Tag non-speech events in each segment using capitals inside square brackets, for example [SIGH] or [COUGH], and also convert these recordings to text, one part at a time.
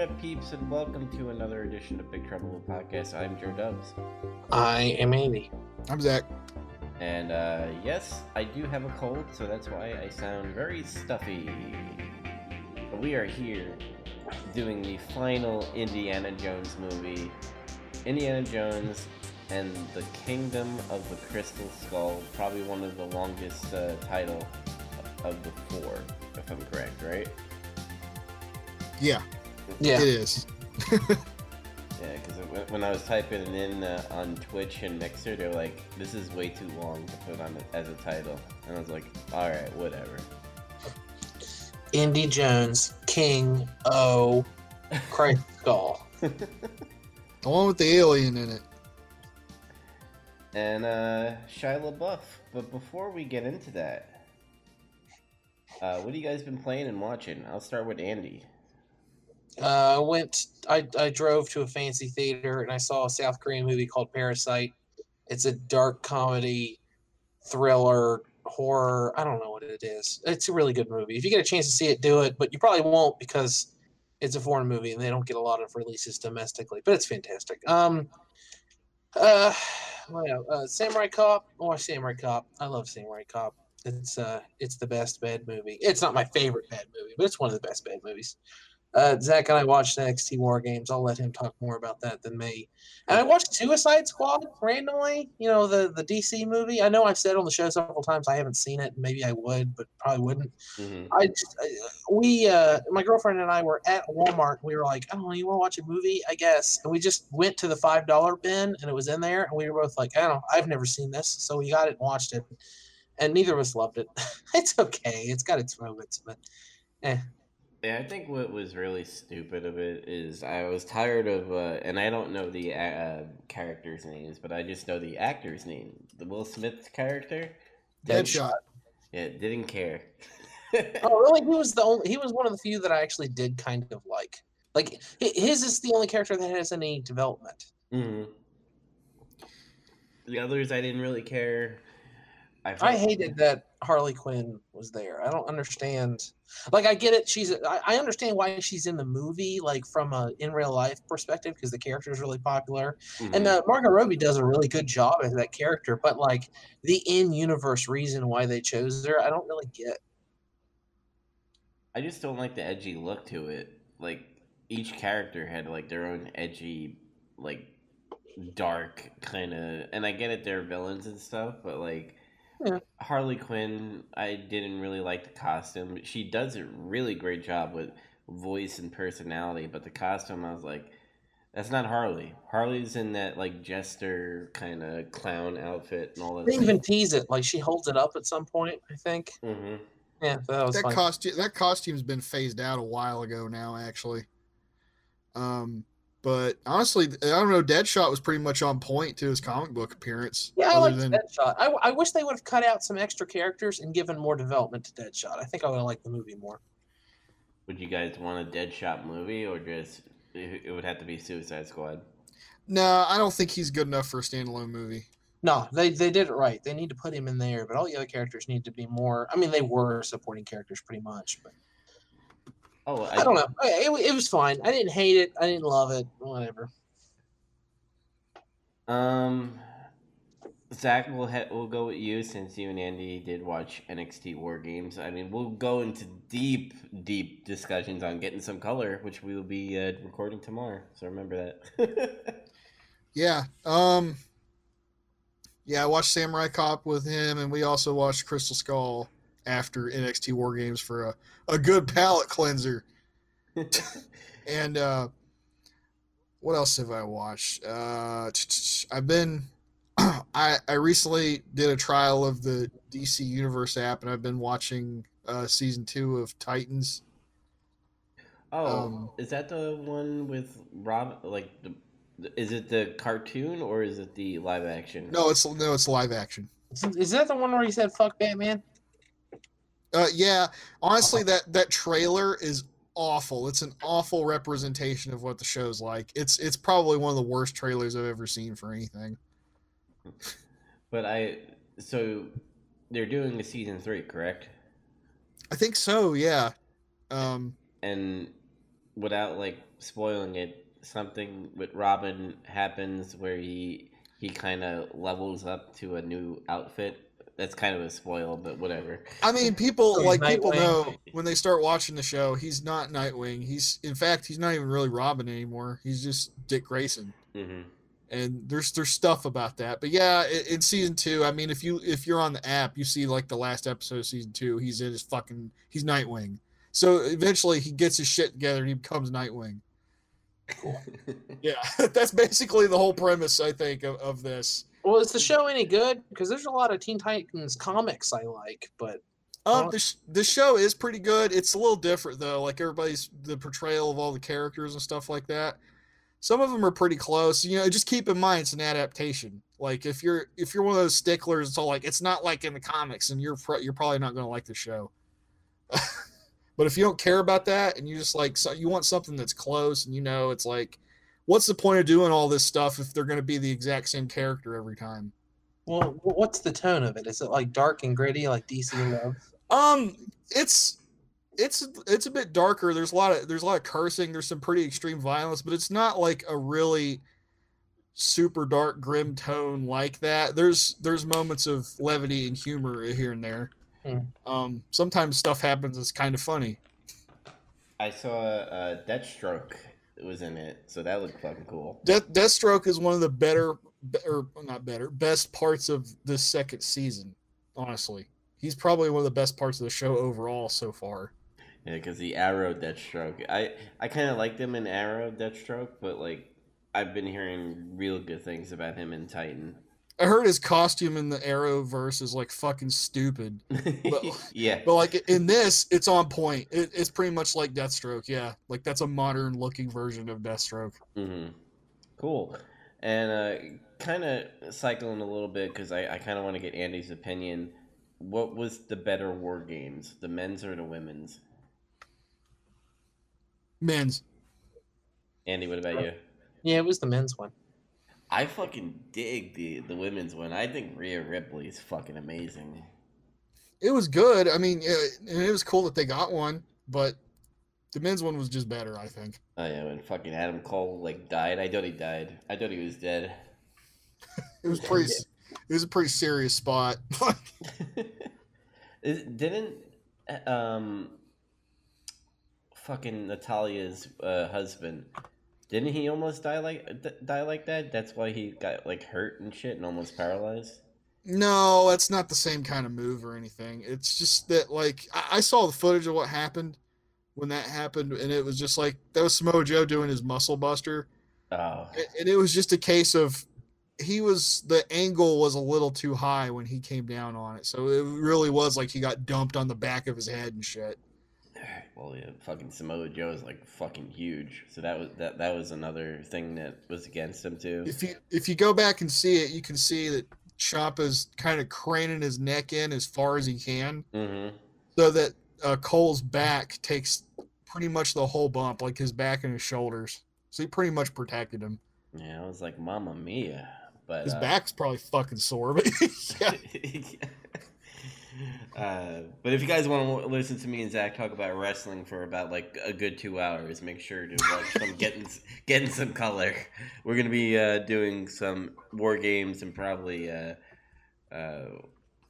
up, peeps, and welcome to another edition of Big Trouble Podcast. I'm Joe Dubs, I am Andy. I'm Zach. and uh, yes, I do have a cold, so that's why I sound very stuffy. But we are here doing the final Indiana Jones movie, Indiana Jones and the Kingdom of the Crystal Skull. Probably one of the longest uh, title of the four, if I'm correct, right? Yeah, Yeah. it is. [LAUGHS] Yeah, because when I was typing it in uh, on Twitch and Mixer, they're like, "This is way too long to put on as a title," and I was like, "All right, whatever." Indy Jones, King O, Christ [LAUGHS] Skull. The one with the alien in it. and uh, Shia LaBeouf. But before we get into that, uh, what have you guys been playing and watching? I'll start with Andy. Uh, went. I I drove to a fancy theater and I saw a South Korean movie called Parasite. It's a dark comedy, thriller, horror. I don't know what it is. It's a really good movie. If you get a chance to see it, do it. But you probably won't because it's a foreign movie and they don't get a lot of releases domestically. But it's fantastic. Um. Uh. Else? Uh, Samurai Cop or Samurai Cop. I love Samurai Cop. It's uh, it's the best bad movie. It's not my favorite bad movie, but it's one of the best bad movies. Uh, Zach and I watched NXT War Games. I'll let him talk more about that than me. And I watched Suicide Squad randomly. You know the the DC movie. I know I've said on the show several times I haven't seen it. Maybe I would, but probably wouldn't. Mm-hmm. I just, we uh, my girlfriend and I were at Walmart. We were like, I don't know, you want to watch a movie? I guess. And we just went to the five dollar bin, and it was in there. And we were both like, I don't know, I've never seen this, so we got it and watched it. And neither of us loved it. [LAUGHS] it's okay. It's got its moments, but eh. Yeah, I think what was really stupid of it is I was tired of, uh, and I don't know the uh, characters' names, but I just know the actor's name. The Will Smith character. Deadshot. Yeah, didn't care. [LAUGHS] Oh, really? He was the only. He was one of the few that I actually did kind of like. Like his is the only character that has any development. hmm The others, I didn't really care. I, I hated that Harley Quinn was there. I don't understand. Like, I get it. She's. I, I understand why she's in the movie, like from a in real life perspective, because the character is really popular. Mhm. And uh, Margot Robbie does a really good job as that character. But like the in universe reason why they chose her, I don't really get. I just don't like the edgy look to it. Like each character had like their own edgy, like dark kind of. And I get it, they're villains and stuff, but like Yeah. Harley Quinn, I didn't really like the costume. She does a really great job with voice and personality, but the costume, I was like. That's not Harley. Harley's in that like jester kind of clown outfit and all that. They even tease it. Like she holds it up at some point. I think. hmm Yeah, that was That fun. costume that costume's been phased out a while ago now, actually. Um, but honestly, I don't know. Deadshot was pretty much on point to his comic book appearance. Yeah, I other like than Deadshot. I, I wish they would have cut out some extra characters and given more development to Deadshot. I think I would have liked the movie more. Would you guys want a Deadshot movie or just it it would have to be Suicide Squad? no, I don't think he's good enough for a standalone movie. No, they they did it right. They need to put him in there, but all the other characters need to be more. I mean, they were supporting characters pretty much, but Oh, I don't know. It, it was fine. I didn't hate it. I didn't love it. Whatever. Um, Zach, we'll he- we'll go with you since you and Andy did watch NXT War Games. I mean, we'll go into deep, deep discussions on getting some color, which we will be uh, recording tomorrow. So remember that. [LAUGHS] Yeah. Um. Yeah, I watched Samurai Cop with him, and we also watched Crystal Skull after NXT War Games for a, a good palate cleanser. [LAUGHS] And uh, what else have I watched? Uh, I've been. [CLEARS THROAT] I I recently did a trial of the DC Universe app, and I've been watching uh, season two of Titans. oh, Um, is that the one with Rob? Like, the, is it the cartoon or is it the live action? No, it's no, it's live action. Is, is that the one where he said "fuck Batman"? Uh, yeah, honestly, that that trailer is awful. It's an awful representation of what the show's like. It's it's probably one of the worst trailers I've ever seen for anything. But I so they're doing the season three, correct? I think so. Yeah. Um, And without like spoiling it, something with Robin happens where he he kind of levels up to a new outfit. That's kind of a spoil, but whatever. I mean, people So like people know when they start watching the show, he's not Nightwing. He's in fact, he's not even really Robin anymore. He's just Dick Grayson. hmm And there's there's stuff about that. But yeah, in, in season two, I mean, if you if you're on the app, you see like the last episode of season two, he's in his fucking he's Nightwing. So eventually, he gets his shit together and he becomes Nightwing. Cool. [LAUGHS] Yeah, [LAUGHS] that's basically the whole premise, I think, of, of this. Well, is the show any good? Because there's a lot of Teen Titans comics I like, but Um, the, sh- the show is pretty good. It's a little different though. Like everybody's the portrayal of all the characters and stuff like that. Some of them are pretty close. You know, just keep in mind it's an adaptation. Like if you're if you're one of those sticklers, it's all like it's not like in the comics, and you're pro- you're probably not going to like the show. [LAUGHS] but if you don't care about that and you just like so you want something that's close and you know it's like, what's the point of doing all this stuff if they're going to be the exact same character every time? well, what's the tone of it? Is it like dark and gritty, like DC [SIGHS] loves? Um, it's it's it's a bit darker. There's a lot of there's a lot of cursing. There's some pretty extreme violence, but it's not like a really super dark, grim tone like that. There's there's moments of levity and humor here and there. Hmm. Um, sometimes stuff happens that's kind of funny. I saw uh, Deathstroke was in it, so that looked fucking cool. Death Deathstroke is one of the better, or not better, best parts of this second season. Honestly, he's probably one of the best parts of the show overall so far. Yeah, because the Arrow Deathstroke, I I kind of liked him in Arrow Deathstroke, but like I've been hearing real good things about him in Titan. I heard his costume in the Arrowverse is like fucking stupid. [LAUGHS] yeah, But like in this, it's on point. It, it's pretty much like Deathstroke. Yeah, like that's a modern looking version of Deathstroke. hmm Cool. And uh, kind of cycling a little bit because I, I kind of want to get Andy's opinion. What was the better war games, the men's or the women's? Men's. Andy, what about you? Yeah, it was the men's one. I fucking dig the the women's one. I think Rhea Ripley is fucking amazing. It was good. I mean, it, it was cool that they got one, but the men's one was just better. I think. Oh yeah, when fucking Adam Cole like died, I thought he died. I thought he was dead. [LAUGHS] It was pretty. It was a pretty serious spot. [LAUGHS] Didn't um fucking Natalya's uh, husband didn't he almost die like die like that? That's why he got like hurt and shit and almost paralyzed. no, that's not the same kind of move or anything. It's just that like I, I saw the footage of what happened when that happened, and it was just like that was Samoa Joe doing his muscle buster. Oh, A- and it was just a case of he was the angle was a little too high when he came down on it so it really was like he got dumped on the back of his head and shit well, yeah, fucking Samoa Joe is like fucking huge. So that was that that was another thing that was against him too. if you if you go back and see it you can see that Ciampa's kind of craning his neck in as far as he can Mm-hmm. so that uh, Cole's back takes pretty much the whole bump like his back and his shoulders so he pretty much protected him Yeah, I was like, Mamma Mia. But his uh, back's probably fucking sore but [LAUGHS] yeah [LAUGHS] [LAUGHS] uh, but if you guys want to listen to me and Zach talk about wrestling for about like a good two hours, make sure to watch some [LAUGHS] getting getting some color. We're gonna be uh, doing some war games and probably uh, uh,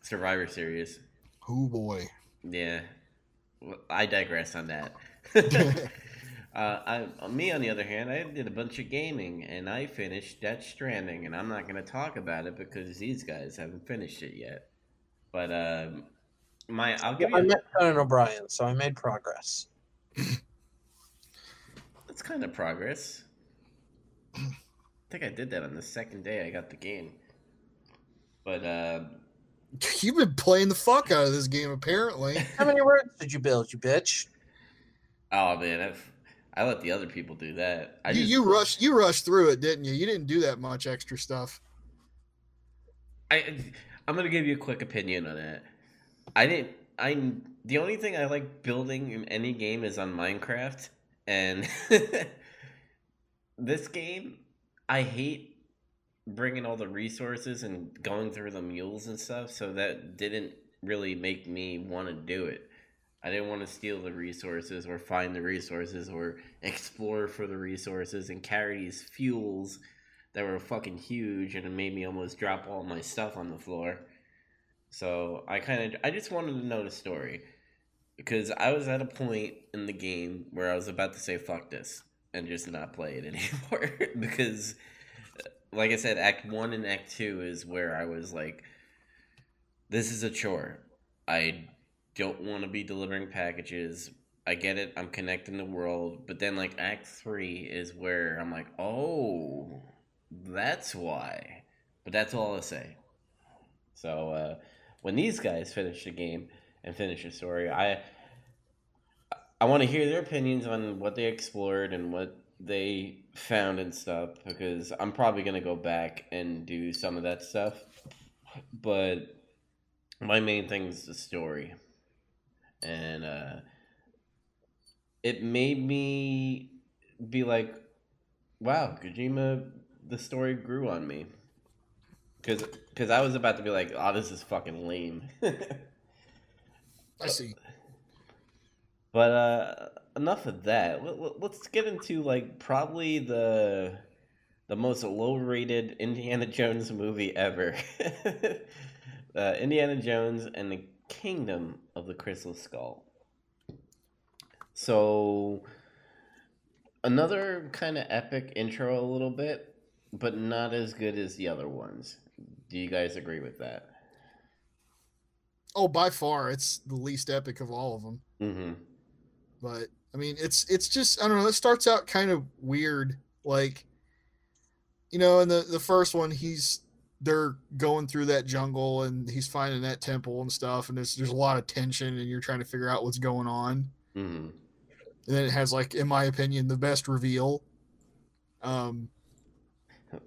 Survivor Series. oh boy Yeah, I digress on that. [LAUGHS] uh, I, me, on the other hand, I did a bunch of gaming and I finished Death Stranding, and I'm not going to talk about it because these guys haven't finished it yet. But um, my, I'll Yeah, give I you. met Conan O'Brien, so I made progress. [LAUGHS] That's kind of progress. I think I did that on the second day I got the game. But uh, [LAUGHS] You've been playing the fuck out of this game, apparently. [LAUGHS] How many words did you build, you bitch? oh man, I've, I let the other people do that. I you, just, you rushed, you rushed through it, didn't you? You didn't do that much extra stuff. I I'm gonna give you a quick opinion on it. I didn't. I the only thing I like building in any game is on Minecraft, and [LAUGHS] this game I hate bringing all the resources and going through the mules and stuff. So that didn't really make me want to do it. I didn't want to steal the resources or find the resources or explore for the resources and carry these fuels that were fucking huge and it made me almost drop all my stuff on the floor. So I kind of I just wanted to know the story because I was at a point in the game where I was about to say fuck this and just not play it [LAUGHS] anymore because like I said act 1 and act 2 is where I was like this is a chore. I don't want to be delivering packages. I get it. I'm connecting the world, but then like act 3 is where I'm like, "Oh, that's why." But that's all I'll say. So, uh when these guys finish the game and finish the story, I I want to hear their opinions on what they explored and what they found and stuff because I'm probably gonna go back and do some of that stuff. But my main thing is the story, and uh, it made me be like, "Wow, Kojima, the story grew on me." Because because I was about to be like, "Oh, this is fucking lame." I see. But uh, enough of that. Let- let- Let's get into like probably the the most low rated Indiana Jones movie ever. [LAUGHS] uh, Indiana Jones and the Kingdom of the Crystal Skull. So another kind of epic intro, a little bit, but not as good as the other ones. Do you guys agree with that? Oh, by far, it's the least epic of all of them. Mm-hmm. But I mean, it's it's just I don't know. It starts out kind of weird, like you know, in the the first one, he's they're going through that jungle and he's finding that temple and stuff, and there's there's a lot of tension, and you're trying to figure out what's going on. Mm-hmm. And then it has like, in my opinion, the best reveal. Um,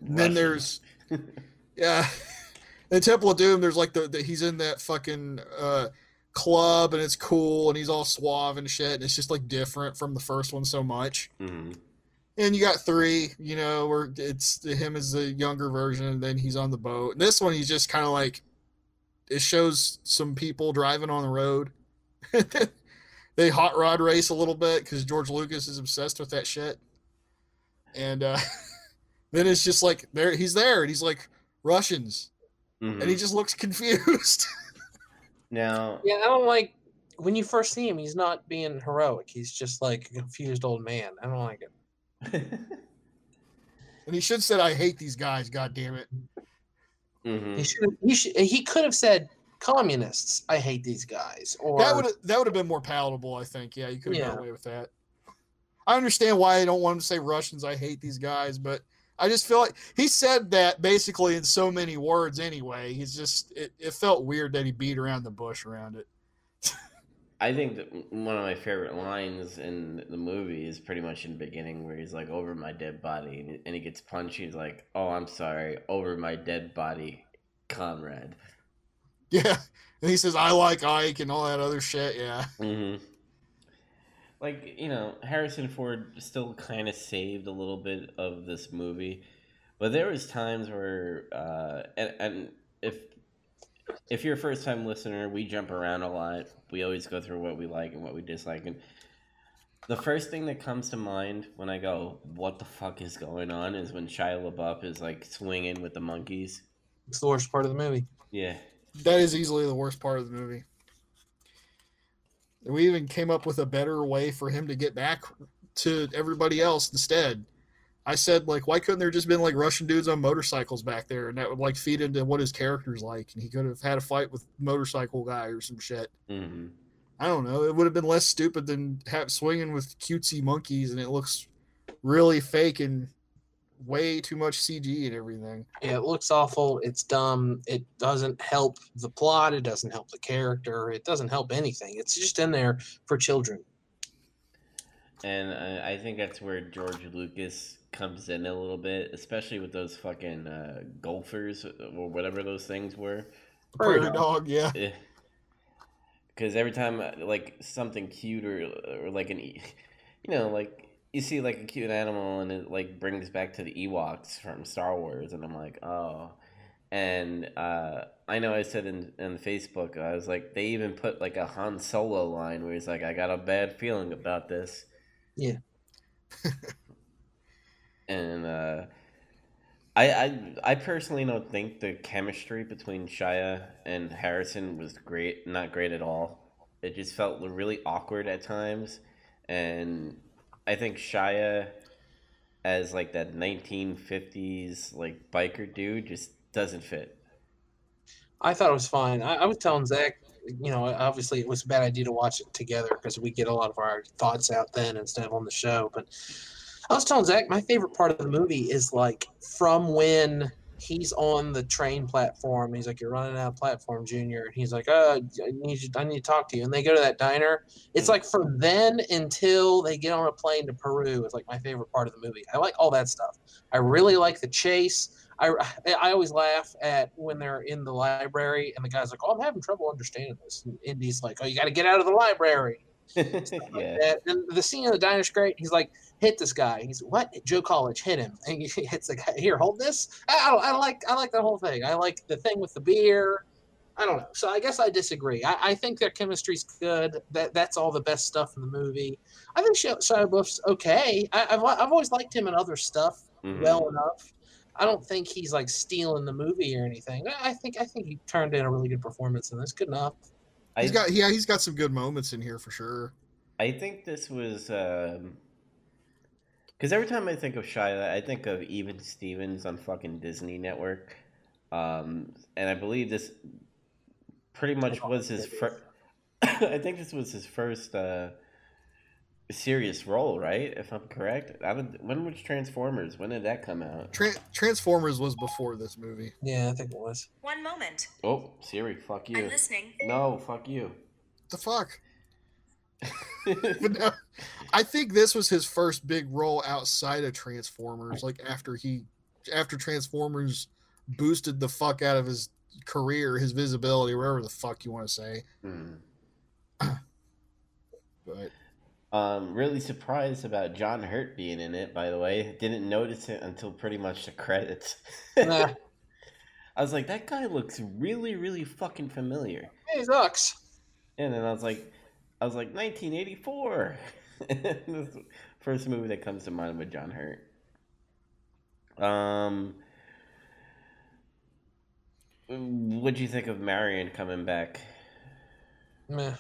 then there's [LAUGHS] yeah, [LAUGHS] in Temple of Doom. There's like the, the he's in that fucking uh, club and it's cool and he's all suave and shit. And it's just like different from the first one so much. hmm And you got three, you know, where it's him as the younger version, and then he's on the boat. And this one, he's just kind of like it shows some people driving on the road. [LAUGHS] they hot rod race a little bit because George Lucas is obsessed with that shit. And uh, then it's just like there he's there, and he's like Russians, hmm and he just looks [LAUGHS] confused. now Yeah, I don't like when you first see him. He's not being heroic. He's just like a confused old man. I don't like it. [LAUGHS] and he should have said, "I hate these guys." God damn it! hmm He should. He should. He could have said, "Communists, I hate these guys." Or that would that would have been more palatable, I think. Yeah, you could have Yeah. got away with that. I understand why I don't want him to say Russians. I hate these guys, but I just feel like he said that basically in so many words anyway. He's just it, it felt weird that he beat around the bush around it. [LAUGHS] I think that one of my favorite lines in the movie is pretty much in the beginning where he's like, "Over my dead body," and- and he gets punched. He's like, "Oh, I'm sorry, over my dead body, comrade." Yeah, and he says I like Ike and all that other shit. Yeah, hmm Like you know, Harrison Ford still kind of saved a little bit of this movie, but there was times where, uh, and, and if if you're a first time listener, we jump around a lot. We always go through what we like and what we dislike, and the first thing that comes to mind when I go, "What the fuck is going on?" is when Shia LaBeouf is like swinging with the monkeys. it's the worst part of the movie. Yeah. that is easily the worst part of the movie. We even came up with a better way for him to get back to everybody else instead. I said, like, why couldn't there just been like Russian dudes on motorcycles back there, and that would like feed into what his character's like, and he could have had a fight with motorcycle guy or some shit. hmm I don't know. It would have been less stupid than have, swinging with cutesy monkeys, and it looks really fake and way too much CG and everything. Yeah, it looks awful. It's dumb. It doesn't help the plot. It doesn't help the character. It doesn't help anything. It's just in there for children. And uh, I think that's where George Lucas comes in a little bit, especially with those fucking uh, golfers or whatever those things were. Prairie Prairie dog, yeah. Because every time, uh, like something cute or or like an, E- [LAUGHS] you know, like you see like a cute animal and it like brings back to the Ewoks from Star Wars, and I'm like, oh, and uh, I know I said in in Facebook, I was like, they even put like a Han Solo line where he's like, "I got a bad feeling about this." Yeah. [LAUGHS] and uh, I, I I personally don't think the chemistry between Shia and Harrison was great. Not great at all. It just felt really awkward at times, and I think Shia as like that 1950s like biker dude just doesn't fit. I thought it was fine. I, I was telling Zach, you know, obviously it was a bad idea to watch it together because we get a lot of our thoughts out then instead of on the show. But I was telling Zach, my favorite part of the movie is like from when he's on the train platform. He's like, "You're running out of platform, Junior." And he's like, "Uh, I need you, I need to talk to you." And they go to that diner. It's like from then until they get on a plane to Peru. It's like my favorite part of the movie. I like all that stuff. I really like the chase. I, I always laugh at when they're in the library and the guy's like, "Oh, I'm having trouble understanding this." And Indy's like, "Oh, you got to get out of the library." [LAUGHS] yeah. Like and the scene in the diner's great. He's like, "Hit this guy." He's what? Joe College hit him, and he [LAUGHS] hits the guy. Here, hold this. I, I, I like I like the whole thing. I like the thing with the beer. I don't know. So I guess I disagree. I, I think their chemistry's good. That that's all the best stuff in the movie. I think Shia Shia LaBeouf's okay. I, I've I've always liked him in other stuff Mhm. well enough. I don't think he's like stealing the movie or anything. I I think I think he turned in a really good performance in this. Good enough. He's got yeah, he's got some good moments in here for sure. I think this was because every time I think of Shia, I think of Even Stevens on fucking Disney Network, um, and I believe this pretty much was his first. [COUGHS] I think this was his first uh, serious role, right? If I'm correct. I don't, when was Transformers? When did that come out? Tra- Transformers was before this movie. Yeah, I think it was. One moment. Oh, Siri, fuck you. I'm you. listening. No, fuck you. The fuck. [LAUGHS] But no, I think this was his first big role outside of Transformers. Like after he, after Transformers boosted the fuck out of his career, his visibility, whatever the fuck you want to say. Hmm. [CLEARS THROAT] But Um, really surprised about John Hurt being in it. By the way, didn't notice it until pretty much the credits. [LAUGHS] Nah, I was like, that guy looks really, really fucking familiar. hey, sucks. And then I was like, I was like, 1984. [LAUGHS] That's the first movie that comes to mind with John Hurt. Um, what'd you think of Marion coming back? Meh.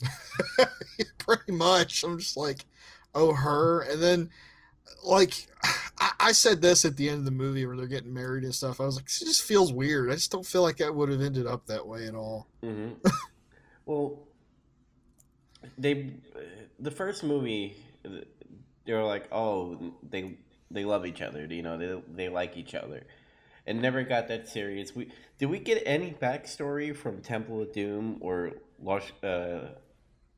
[LAUGHS] pretty much, I'm just like, oh, her. And then, like, I, I said this at the end of the movie where they're getting married and stuff. I was like, it just feels weird. I just don't feel like that would have ended up that way at all. hmm [LAUGHS] well, they the first movie they were like, oh, they they love each other. You know, they they like each other, and never got that serious. We did we get any backstory from Temple of Doom or Lost, uh,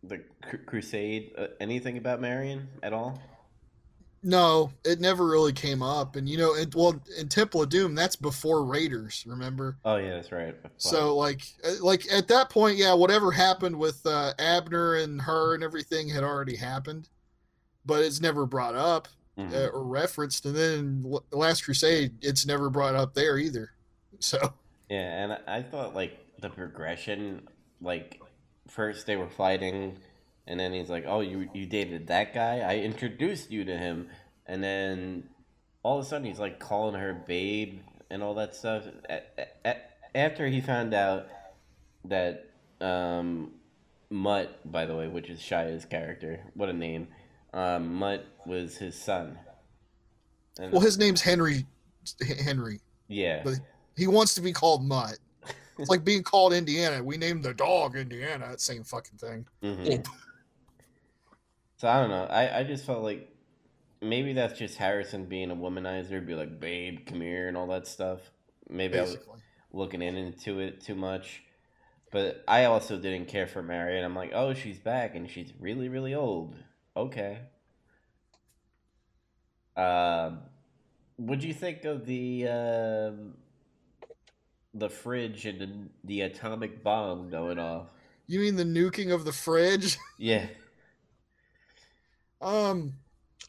the Crusade? Uh, anything about Marion at all? No, it never really came up. And, you know, it, well, in Temple of Doom, that's before Raiders, remember? Oh yeah, that's right. Fuck. So like uh, like at that point, yeah, whatever happened with uh, Abner and her and everything had already happened, but it's never brought up Mhm. uh, or referenced. And then Last Crusade, it's never brought up there either. [LAUGHS] So Yeah, and I thought like the progression, like first they were fighting, and then he's like, "Oh, you you dated that guy? I introduced you to him," and then all of a sudden he's like calling her babe and all that stuff. A- a- a- After he found out that um, Mutt, by the way, which is Shia's character, what a name, um, Mutt was his son. And, well, his name's Henry. Henry. yeah, but- He wants to be called Mutt. It's like being called Indiana. We named the dog Indiana. That same fucking thing. hmm Yeah. So I don't know. I, I just felt like maybe that's just Harrison being a womanizer, be like, babe, come here, and all that stuff. Maybe I was looking in into it too much. But I also didn't care for Marion. I'm like, oh, she's back, and she's really, really old. Okay. Um, what'd you think of the um the fridge and the, the atomic bomb going off? You mean the nuking of the fridge? [LAUGHS] Yeah. Um,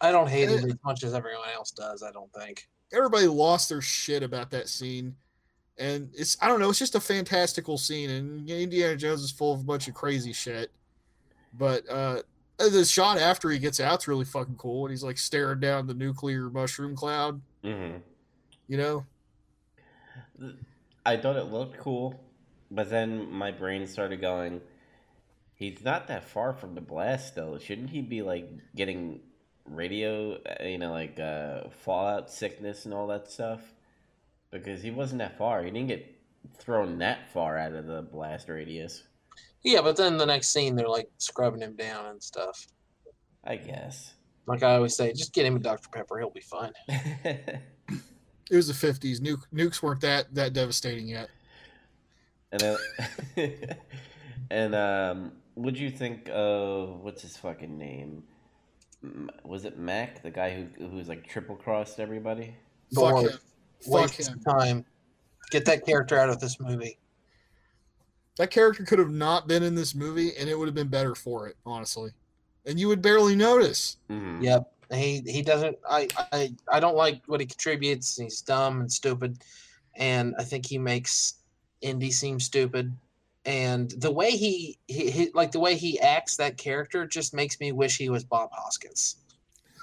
I don't hate it as much as everyone else does. I don't think. everybody lost their shit about that scene. and it's I don't know, it's just a fantastical scene, and Indiana Jones is full of a bunch of crazy shit. But uh, the shot after he gets out's really fucking cool, and he's like staring down the nuclear mushroom cloud. hmm You know, I thought it looked cool, but then my brain started going. He's not that far from the blast, though. Shouldn't he be like getting radio, uh, you know, like uh, fallout sickness and all that stuff? Because he wasn't that far. He didn't get thrown that far out of the blast radius. Yeah, but then the next scene they're like scrubbing him down and stuff. I guess. Like I always say, just get him a Dr. Pepper, he'll be fine. [LAUGHS] it was the fifties. Nuke nukes weren't that that devastating yet. and uh, [LAUGHS] and um, what'd you think of what's his fucking name? Was it Mac, the guy who who's like triple crossed everybody? Fuck Lord, him. Fuck Waste him. time. Get that character out of this movie. That character could have not been in this movie, and it would have been better for it, honestly. And you would barely notice. Mm-hmm. Yep. He he doesn't I, I I don't like what he contributes. He's dumb and stupid. And I think he makes Indy seem stupid. And the way he, he, he like the way he acts that character just makes me wish he was Bob Hoskins.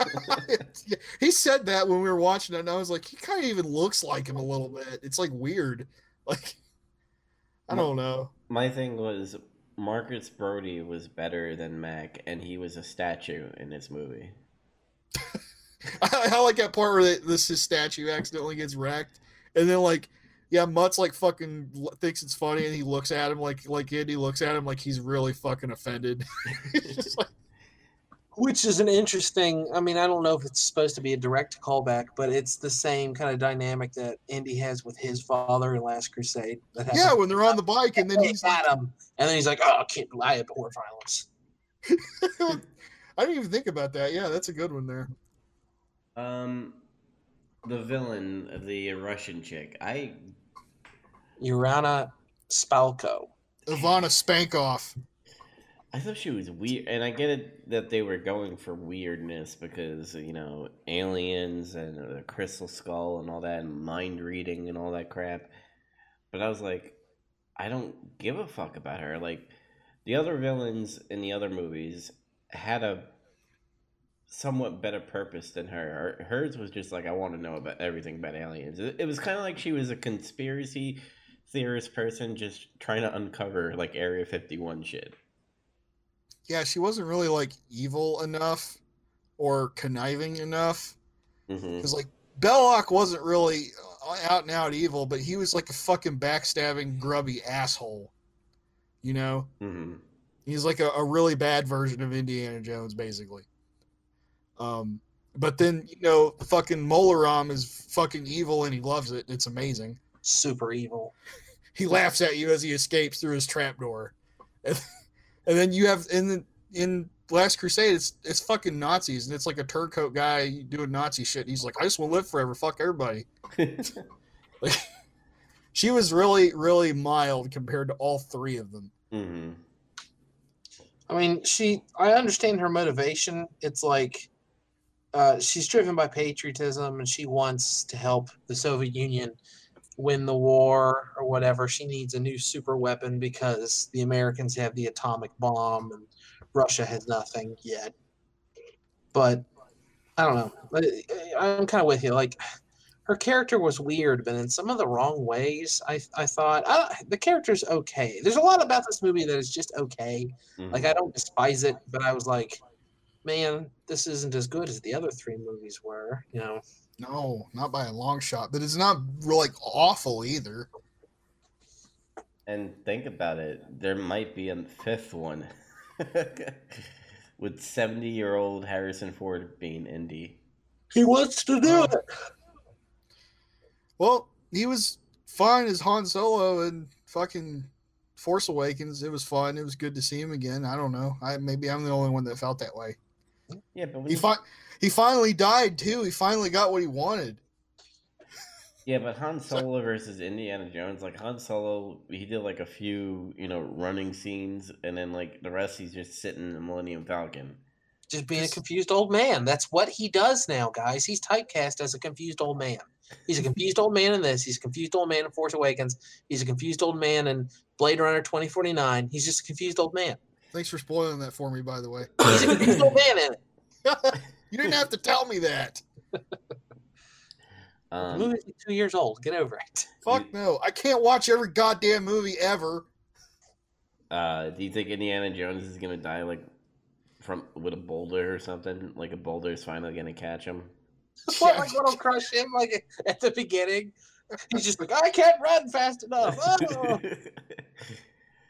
[LAUGHS] he said that when we were watching it, and I was like, he kind of even looks like him a little bit. It's like weird. [LAUGHS] Like, I don't know. My thing was Marcus Brody was better than Mac, and he was a statue in this movie. [LAUGHS] I, I like that part where they, this his statue accidentally gets wrecked, and then like, yeah, Mutt's like fucking thinks it's funny, and he looks at him like like Indy looks at him like he's really fucking offended. [LAUGHS] Like, Which is an interesting I mean, I don't know if it's supposed to be a direct callback, but it's the same kind of dynamic that Indy has with his father in Last Crusade. That yeah, happens- when they're on the bike, and then he's at him, and then he's like, "Oh, I can't. I abhor violence." [LAUGHS] I didn't even think about that. Yeah, that's a good one there. Um, the villain, the Russian chick. I Irina Spalko. Ivana Spankoff. I thought she was weird, and I get it that they were going for weirdness because you know aliens and the crystal skull and all that, and mind reading and all that crap. But I was like, I don't give a fuck about her. Like the other villains in the other movies had a somewhat better purpose than her. Her- Hers was just like, I want to know about everything about aliens. It, it was kind of like she was a conspiracy theorist person just trying to uncover like Area Fifty One shit. Yeah, she wasn't really like evil enough or conniving enough. Because like Belloq wasn't really uh, out and out evil, but he was like a fucking backstabbing, grubby asshole. You know, hmm he's like a, a really bad version of Indiana Jones, basically. Um, but then you know, fucking Mola Ram is fucking evil and he loves it. It's amazing. Super evil. He laughs at you as he escapes through his trapdoor, [LAUGHS] and, and then you have in the in Last Crusade, it's it's fucking Nazis and it's like a turncoat guy doing Nazi shit. He's like, I just want to live forever. Fuck everybody. Like, [LAUGHS] [LAUGHS] she was really, really mild compared to all three of them. hmm I mean, she. I understand her motivation. It's like uh, she's driven by patriotism, and she wants to help the Soviet Union win the war or whatever. She needs a new super weapon because the Americans have the atomic bomb and Russia has nothing yet. But I don't know. I'm kind of with you. Like her character was weird, but in some of the wrong ways. I I thought I, the character's okay. There's a lot about this movie that is just okay. Mm-hmm. Like I don't despise it, but I was like, man, this isn't as good as the other three movies were. You know, No, not by a long shot, but it's not like awful either. And think about it, there might be a fifth one [LAUGHS] with seventy-year-old Harrison Ford being Indy. he wants to do it. Well, he was fine as Han Solo and fucking Force Awakens. It was fun. It was good to see him again. I don't know. I maybe I'm the only one that felt that way. Yeah, but He fi- he finally died too. He finally got what he wanted. yeah, but Han Solo versus Indiana Jones, like Han Solo, he did like a few, you know, running scenes, and then like the rest, he's just sitting in the Millennium Falcon. Just being a confused old man. That's what he does now, guys. He's typecast as a confused old man. He's a confused old man in this. He's a confused old man in Force Awakens. He's a confused old man in Blade Runner 2049. He's just a confused old man. Thanks for spoiling that for me, by the way. He's a confused old man in it. [LAUGHS] you didn't have to tell me that. [LAUGHS] The Um, movie's two years old. Get over it. Fuck no. I can't watch every goddamn movie ever. uh, do you think Indiana Jones is gonna die like from with a boulder or something? Like a boulder is finally gonna catch him? [LAUGHS] what, like what'll crush him like at the beginning? He's just like, I can't run fast enough. Oh.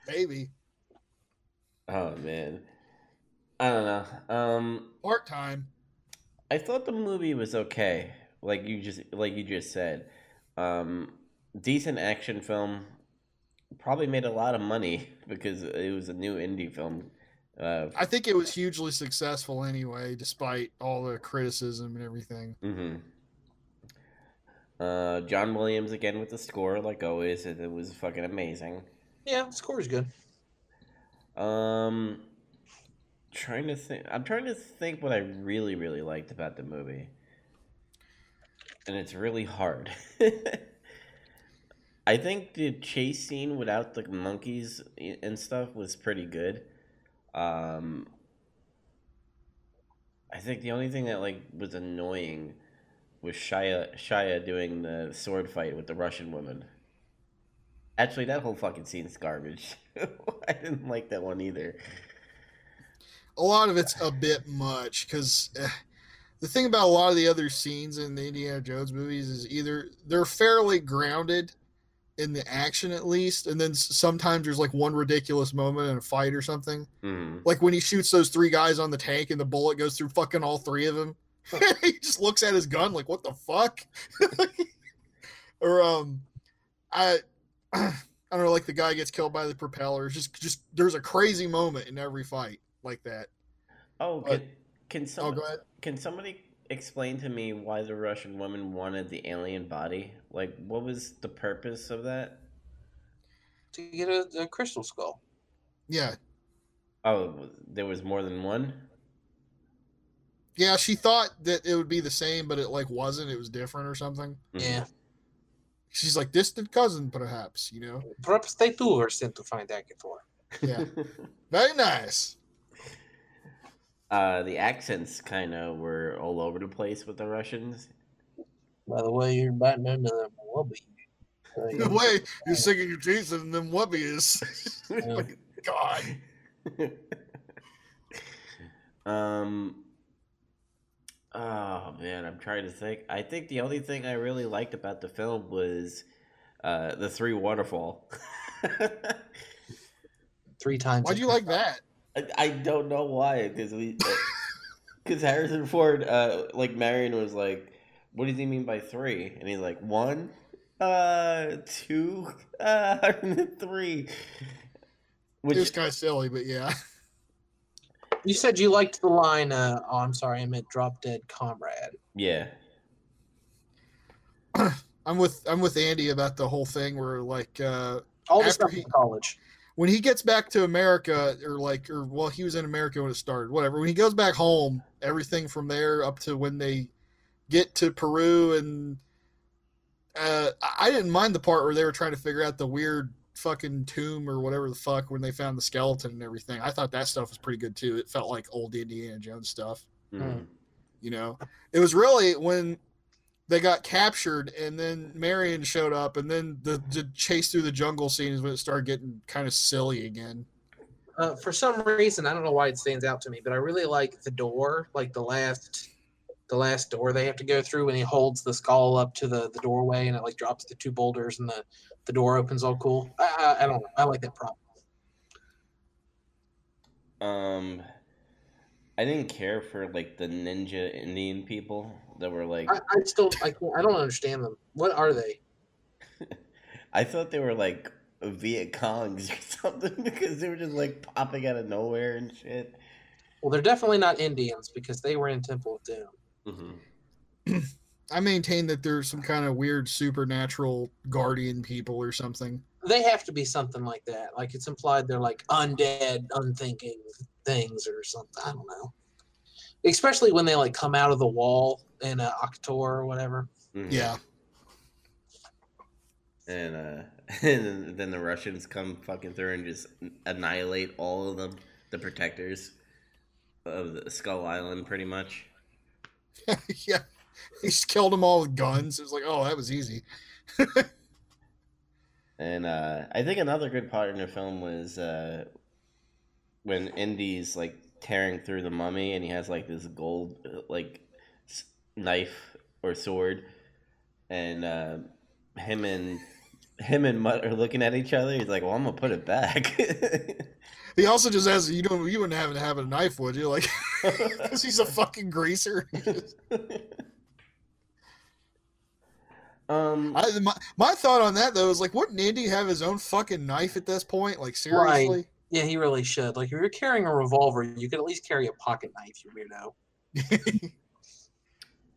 Maybe. Oh man, I don't know. Um, Part time. I thought the movie was okay. Like you just like you just said. Um decent action film. Probably made a lot of money [LAUGHS] because it was a new Indy film. Uh I think it was hugely successful anyway, despite all the criticism and everything. Mm-hmm. Uh John Williams again with the score like always. It, it was fucking amazing. Yeah, the is good. Um trying to think I'm trying to think what I really really liked about the movie. And it's really hard. [LAUGHS] I think the chase scene without the monkeys and stuff was pretty good. Um I think the only thing that like was annoying was Shia Shia doing the sword fight with the Russian woman. Actually, that whole fucking scene's garbage. [LAUGHS] I didn't like that one either. A lot of it's a bit much because the thing about a lot of the other scenes in the Indiana Jones movies is either they're fairly grounded in the action at least, and then sometimes there's like one ridiculous moment in a fight or something. Mm. Like when he shoots those three guys on the tank and the bullet goes through fucking all three of them. [LAUGHS] he just looks at his gun like, "What the fuck?" [LAUGHS] or um, I, [CLEARS THROAT] I don't know, like the guy gets killed by the propellers. Just, just there's a crazy moment in every fight like that. Oh, But- can, can Oh, go ahead. can somebody explain to me why the Russian woman wanted the alien body? Like, what was the purpose of that? To get a, a crystal skull. Yeah, Oh, there was more than one. yeah. She thought that it would be the same, but it like wasn't. It was different or something. Mhm. Yeah. She's like distant cousin, perhaps. You know. [LAUGHS] Perhaps they too were sent to find Akator. Yeah. [LAUGHS] Very nice. uh, the accents kind of were all over the place with the Russians. By the way, you're biting into them wubby. [LAUGHS] The way you're sinking your teeth in them whoopies. Yeah. God. um. Oh man, I'm trying to think. I think the only thing I really liked about the film was uh, the three waterfall. [LAUGHS] Three times. Why'd you like that? I, I don't know why, because we, [LAUGHS] because Harrison Ford, uh, like Marion was like, "What does he mean by three? And he's like, "One, uh, two, uh, [LAUGHS] three. Which It was kind of silly, but yeah. You said you liked the line, uh, oh, I'm sorry, I meant drop dead comrade. yeah, [CLEARS THROAT] I'm with I'm with Andy about the whole thing where like uh All the stuff he- in college. when he gets back to America or like or well he was in America when it started, whatever. When he goes back home, everything from there up to when they get to Peru and uh I- I didn't mind the part where they were trying to figure out the weird fucking tomb or whatever the fuck when they found the skeleton and everything. I thought that stuff was pretty good too. It felt like old Indiana Jones stuff. Mhm. you know it was really when they got captured and then marion showed up and then the, the chase through the jungle scene is when it started getting kind of silly again Uh, for some reason, I don't know why it stands out to me, but I really like the door, like the last, the last door they have to go through when he holds the skull up to the, the doorway and it like drops the two boulders and the, the door opens all cool. I, I, I don't know. I like that prop. Um, I didn't care for like the ninja Indian people that were like. I, I still, I, can't, I don't understand them. What are they? [LAUGHS] I thought they were like Viet Congs or [LAUGHS] something because they were just like popping out of nowhere and shit. Well, they're definitely not Indians because they were in Temple of Doom. hmm [CLEARS THROAT] i maintain that there's some kind of weird supernatural guardian people or something They have to be something like that. Like it's implied they're like undead, unthinking things or something. I don't know. Especially when they like come out of the wall in uh, Akator or whatever. Mm-hmm. yeah and uh, [LAUGHS] and then the Russians come fucking through and just annihilate all of them, the protectors of the Skull Island, pretty much. [LAUGHS] yeah, [LAUGHS] he just killed them all with guns. It was like, oh, that was easy. [LAUGHS] And uh, I think another good part in the film was uh, when Indy's like tearing through the mummy, and he has like this gold uh, like knife or sword, and uh, him and him and Mutt are looking at each other. He's like, "Well, I'm gonna put it back." [LAUGHS] He also just has you don't you wouldn't have to have a knife, would you? Like, because he's a fucking greaser. Um, I, my, my thought on that though is like, wouldn't Indy have his own fucking knife at this point? Like seriously? Yeah, he really should. Like, if you're carrying a revolver, you could at least carry a pocket knife, you weirdo. [LAUGHS]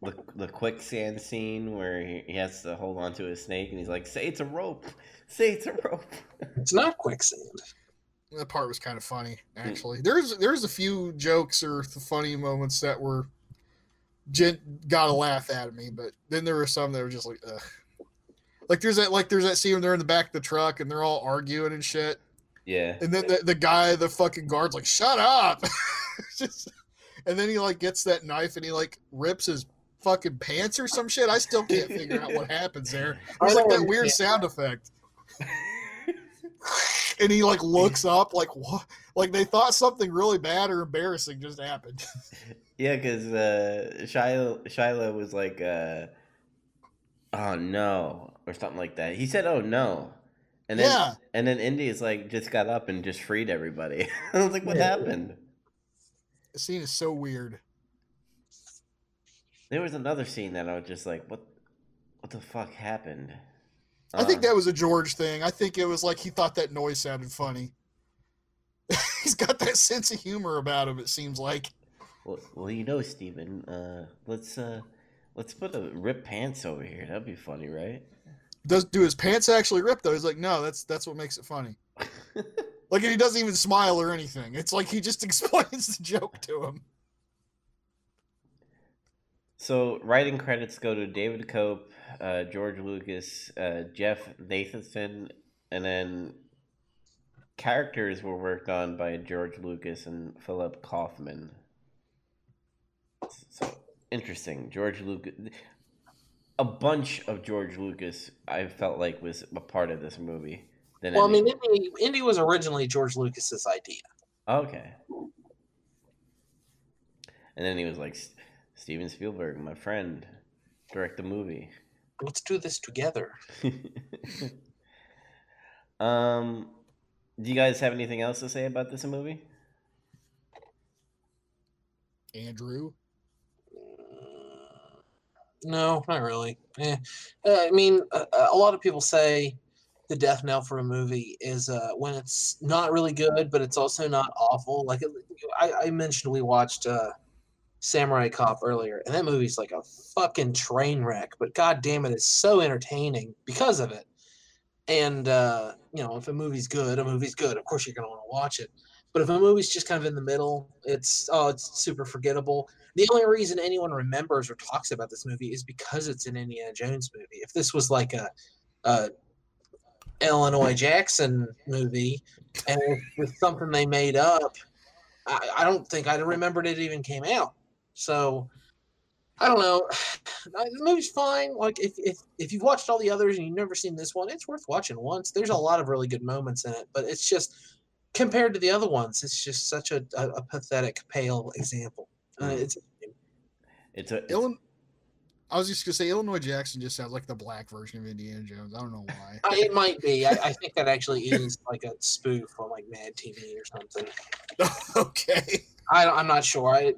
the the quicksand scene where he, he has to hold on to a snake, and he's like, "Say it's a rope. Say it's a rope." [LAUGHS] It's not quicksand. that part was kind of funny, actually. There's there's a few jokes or th- funny moments that were gen- got a laugh out of me, but then there were some that were just like, ugh. Like there's that like there's that scene when they're in the back of the truck and they're all arguing and shit, Yeah. and then the, the guy, the fucking guard's like, "Shut up!" [LAUGHS] just, and then he like gets that knife and he like rips his fucking pants or some shit. I still can't figure out what happens there. I [LAUGHS] It's like that oh, weird understand sound effect. [LAUGHS] and he like looks up like what like they thought something really bad or embarrassing just happened Yeah, because uh, Shiloh, Shiloh was like, uh, "Oh no," or something like that. He said, "Oh no," and then Yeah. and then Indy's like just got up and just freed everybody. [LAUGHS] I was like, "What Yeah. happened?" the scene is so weird There was another scene that I was just like, "What? What the fuck happened?" i think that was a george thing i think it was like he thought that noise sounded funny [LAUGHS] he's got that sense of humor about him it seems like Well, well, you know, Steven, uh, let's uh, let's put a rip pants over here. That'd be funny, right? does do his pants actually rip though he's like no that's that's what makes it funny [LAUGHS] like he doesn't even smile or anything it's like he just [LAUGHS] explains the joke to him So writing credits go to David Koepp, uh, George Lucas, uh, Jeff Nathanson, and then characters were worked on by George Lucas and Philip Kaufman. So interesting, George Lucas. A bunch of George Lucas, I felt like was a part of this movie. Than Well, I mean, Indy, Indy was originally George Lucas's idea. okay. And then he was like, Steven Spielberg, my friend, direct the movie. Let's do this together. [LAUGHS] um, do you guys have anything else to say about this movie? andrew No, not really. Eh. Uh, I mean, a, a lot of people say the death knell for a movie is uh, when it's not really good, but it's also not awful. Like I, I mentioned, we watched uh, Samurai Cop earlier, and that movie's like a fucking train wreck. But god damn it, it's so entertaining because of it. And uh, you know, if a movie's good, a movie's good. Of course, you're gonna want to watch it. But if a movie's just kind of in the middle, it's oh, it's super forgettable. The only reason anyone remembers or talks about this movie is because it's an Indiana Jones movie. If this was like a, a Illinois Jackson movie and it was something they made up, I, I don't think I'd have remembered it even came out. So I don't know. [SIGHS] The movie's fine. Like if, if if you've watched all the others and you've never seen this one, it's worth watching once. There's a lot of really good moments in it, but it's just compared to the other ones, it's just such a, a, a pathetic, pale example. Uh, it's It's a it's- Illinois, I was just gonna say Illinois Jackson just sounds like the black version of Indiana Jones. I don't know why. I- it might be. I, I think that actually is like a spoof on like Mad TV or something. [LAUGHS] okay. I, I'm not sure. I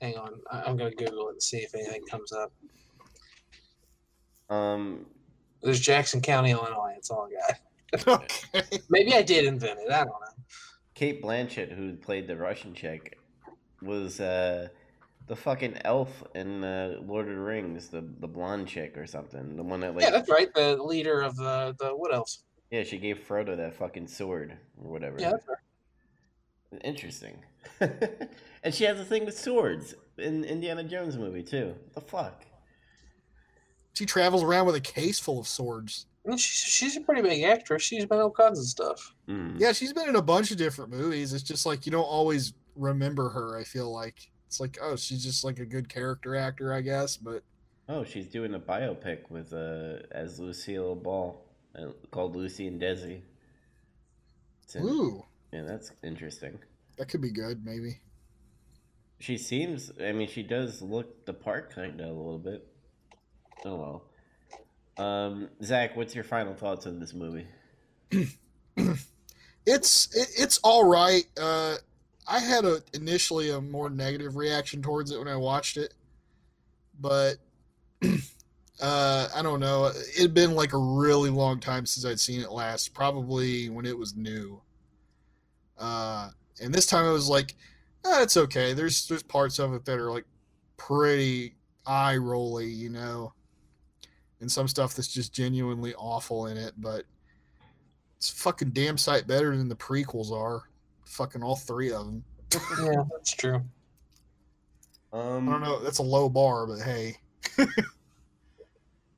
hang on. I, I'm gonna Google it and see if anything comes up. um There's Jackson County, Illinois. It's all I got. [LAUGHS] Okay. Maybe I did invent it. I don't know. Cate Blanchett, who played the Russian chick, was uh the fucking elf in uh, Lord of the Rings, the the blonde chick or something, the one that like yeah, that's right. The leader of the the what else? yeah, she gave Frodo that fucking sword or whatever. Yeah, that's right. Interesting. [LAUGHS] and she has a thing with swords in Indiana Jones movie too. What the fuck? She travels around with a case full of swords. And she's she's a pretty big actress. She's been in all kinds of stuff. Mm. Yeah, she's been in a bunch of different movies. It's just like you don't always remember her. I feel like it's like oh, she's just like a good character actor, I guess. But Oh, she's doing a biopic with uh as Lucille Ball uh, called Lucy and Desi. In- ooh, yeah, that's interesting. that could be good, maybe. She seems. I mean, she does look the part kind of a little bit. Oh well. Um, Zach, what's your final thoughts on this movie? [CLEARS THROAT] It's it, it's all right. Uh, I had a initially a more negative reaction towards it when I watched it, but [CLEARS THROAT] uh, I don't know. It had been like a really long time since I'd seen it last. Probably when it was new. Uh, and this time I was like, ah, it's okay. There's there's parts of it that are like pretty eye rolly, you know, and some stuff that's just genuinely awful in it, but it's fucking damn sight better than the prequels are. Fucking all three of them. Yeah, that's true. Um, I don't know. That's a low bar, but hey. [LAUGHS]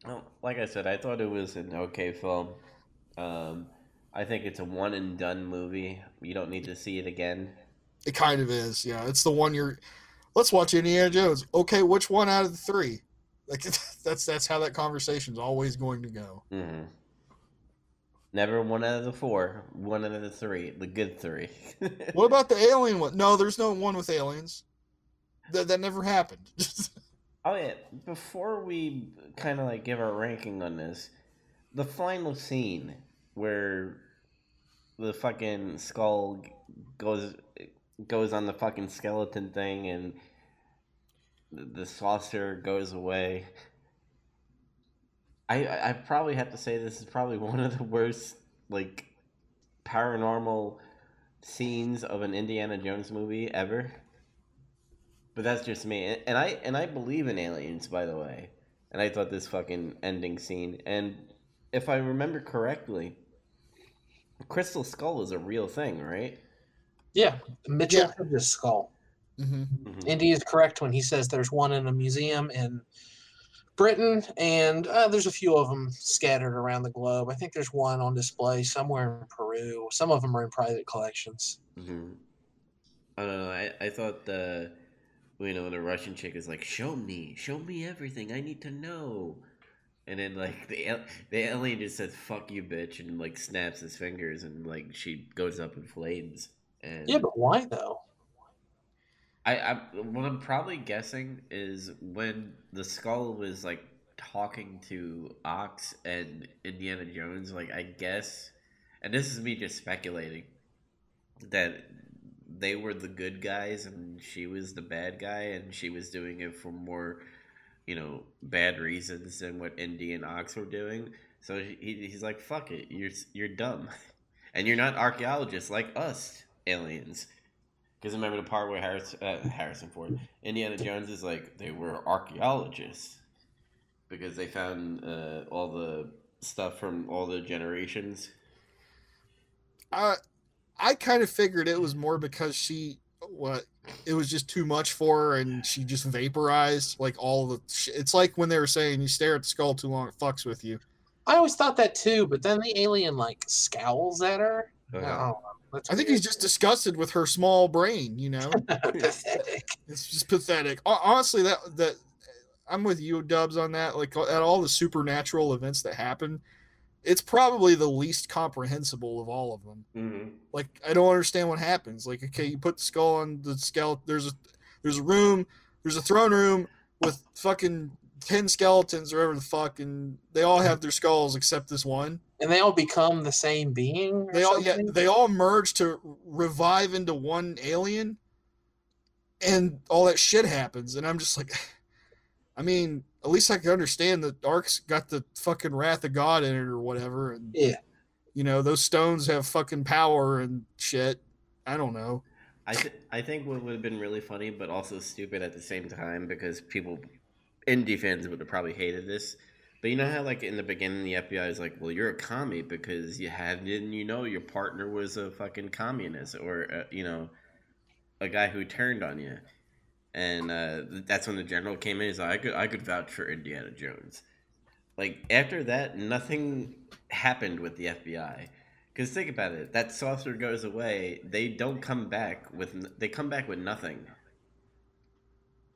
Well, like I said, I thought it was an okay film. Um, I think it's a one and done movie. You don't need to see it again. It kind of is. Yeah, it's the one you're. Let's watch Indiana Jones. Okay, which one out of the three? Like [LAUGHS] that's that's how that conversation's always going to go. hmm Never one out of the four. One out of the three. The good three. [LAUGHS] What about the alien one? No, there's no one with aliens. That that never happened. [LAUGHS] Oh yeah, before we kind of like give our ranking on this, the final scene where the fucking skull goes goes on the fucking skeleton thing and the, the saucer goes away. I I I probably have to say this is probably one of the worst like paranormal scenes of an Indiana Jones movie ever. But that's just me, and I and I believe in aliens, by the way. And I thought this fucking ending scene, and if I remember correctly, Crystal Skull is a real thing, right? Yeah, Mitchell Yeah. Hedges skull. Hmm Indy is correct when he says there's one in a museum in Britain, and uh, there's a few of them scattered around the globe. I think there's one on display somewhere in Peru. Some of them are in private collections. hmm I don't know. I, I thought the you know the Russian chick is like, "Show me, show me everything. I need to know." And then like the the alien just says "fuck you, bitch," and like snaps his fingers, and like she goes up in flames. And Yeah, but why though? I, I what I'm probably guessing is when the skull was like talking to Ox and Indiana Jones, like I guess, and this is me just speculating that they were the good guys and she was the bad guy, and she was doing it for more, you know, bad reasons than what Indy and Ox were doing. So he, he's like, "Fuck it, you're you're dumb, [LAUGHS] and you're not archaeologists like us aliens." Because remember the part where Harris, uh, Harrison Ford, Indiana Jones is like they were archaeologists because they found uh, all the stuff from all the generations. I I kind of figured it was more because she what it was just too much for her and she just vaporized like all the sh- it's like when they were saying you stare at the skull too long it fucks with you I always thought that too, but then the alien like scowls at her. I don't know. That's i think he's just disgusted with her small brain you know [LAUGHS] pathetic. it's just pathetic honestly that that i'm with you dubs on that like at all the supernatural events that happen it's probably the least comprehensible of all of them Mm-hmm. like I don't understand what happens. Like, okay, you put the skull on the skeleton. There's a there's a room, there's a throne room with fucking ten skeletons or whatever the fuck, and they all have their skulls except this one. And they all become the same being. or They all yeah, they all merge to revive into one alien, and all that shit happens. And I'm just like, [SIGHS] I mean, at least I can understand that Ark's got the fucking wrath of God in it or whatever, and Yeah. you know those stones have fucking power and shit. I don't know. I th- I think what would have been really funny, but also stupid at the same time, because people, indie fans would have probably hated this. But you know how, like in the beginning, the FBI is like, "Well, you're a commie because you had didn't you know your partner was a fucking communist or uh, you know, a guy who turned on you." And uh, that's when the general came in. He's like, "I could I could vouch for Indiana Jones." like after that, nothing happened with the FBI. Because think about it, that saucer goes away. They don't come back with. They come back with nothing.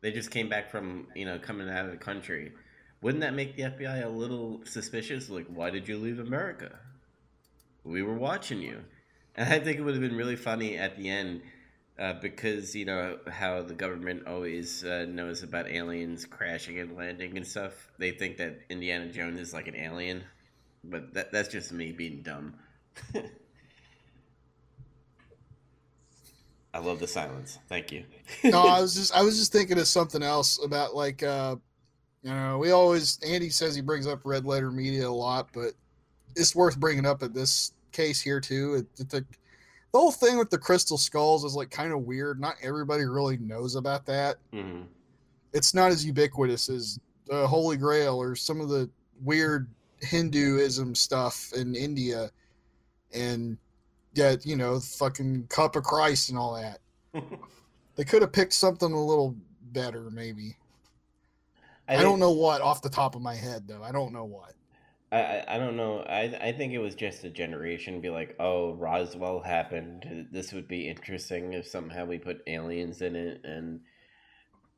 They just came back from you know coming out of the country. Wouldn't that make the FBI a little suspicious? Like, why did you leave America? We were watching you, and I think it would have been really funny at the end. Uh, because you know how the government always uh, knows about aliens crashing and landing and stuff. They think that Indiana Jones is like an alien, but that, that's just me being dumb. [LAUGHS] I love the silence. Thank you. no, I [LAUGHS] was just I was just thinking of something else about like uh you know, we always Andy says he brings up red letter media a lot, but it's worth bringing up at this case here too. It, it, the, the whole thing with the crystal skulls is like kind of weird. Not everybody really knows about that. hmm It's not as ubiquitous as uh, Holy Grail or some of the weird Hinduism stuff in India, and yet you know, fucking Cup of Christ and all that. [LAUGHS] They could have picked something a little better, maybe. I, think- don't know what off the top of my head though. I don't know what. I, I I don't know. I I think it was just a generation be like, oh, Roswell happened. This would be interesting if somehow we put aliens in it, and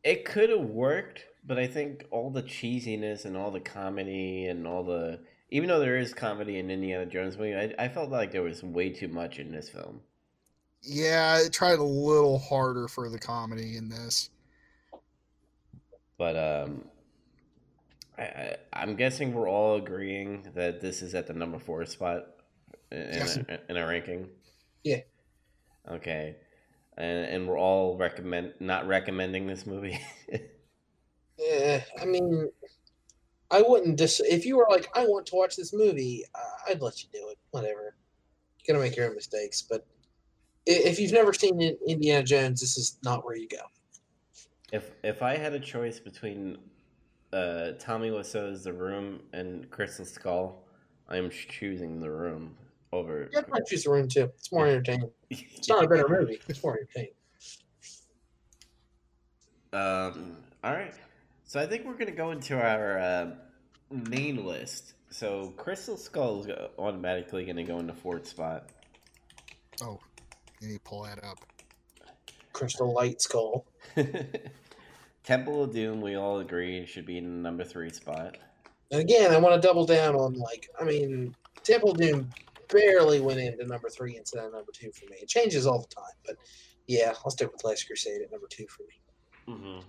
it could have worked. But I think all the cheesiness and all the comedy and all the even though there is comedy in Indiana Jones movie, I, I felt like there was way too much in this film. Yeah, it tried a little harder for the comedy in this. But um, I, I'm guessing we're all agreeing that this is at the number four spot in, Yes. in, in our ranking. Yeah. Okay. And and we're all recommend not recommending this movie. [LAUGHS] Eh, I mean, I wouldn't dis. If you were like, I want to watch this movie, I'd let you do it. Whatever. You're gonna make your own mistakes, but if you've never seen Indiana Jones, this is not where you go. if if I had a choice between uh, Tommy Wiseau's The Room and Crystal Skull, I'm choosing The Room over. Yeah, I'd choose the room too. It's more entertaining. It's not a better [LAUGHS] movie. It's more entertaining. Um, all right. So I think we're going to go into our uh, main list. So Crystal Skull is automatically going to go into fourth spot. Oh, you need to pull that up. Crystal Light Skull. [LAUGHS] Temple of Doom, we all agree, should be in the number three spot. And again, I want to double down on like, I mean, Temple of Doom barely went into number three instead of number two for me. It changes all the time, but yeah, I'll stick with Last Crusade at number two for me. Mm-hmm.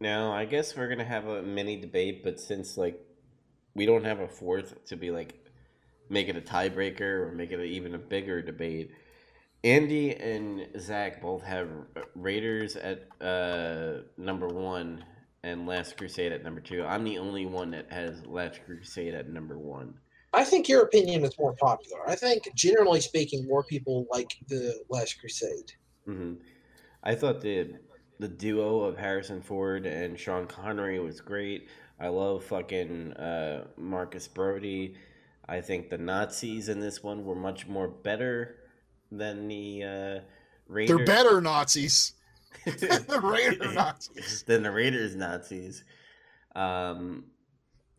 Now, I guess we're going to have a mini debate, but since, like, we don't have a fourth to be, like, make it a tiebreaker or make it a, even a bigger debate, Andy and Zach both have Raiders at uh, number one and Last Crusade at number two. I'm the only one that has Last Crusade at number one. I think your opinion is more popular. I think, generally speaking, more people like the Last Crusade. hmm I thought the the duo of Harrison Ford and Sean Connery was great. I love fucking uh, Marcus Brody. I think the Nazis in this one were much more better than the uh, Raiders. They're better Nazis. [LAUGHS] the Raider [LAUGHS] Nazis. than the Raiders Nazis. Um,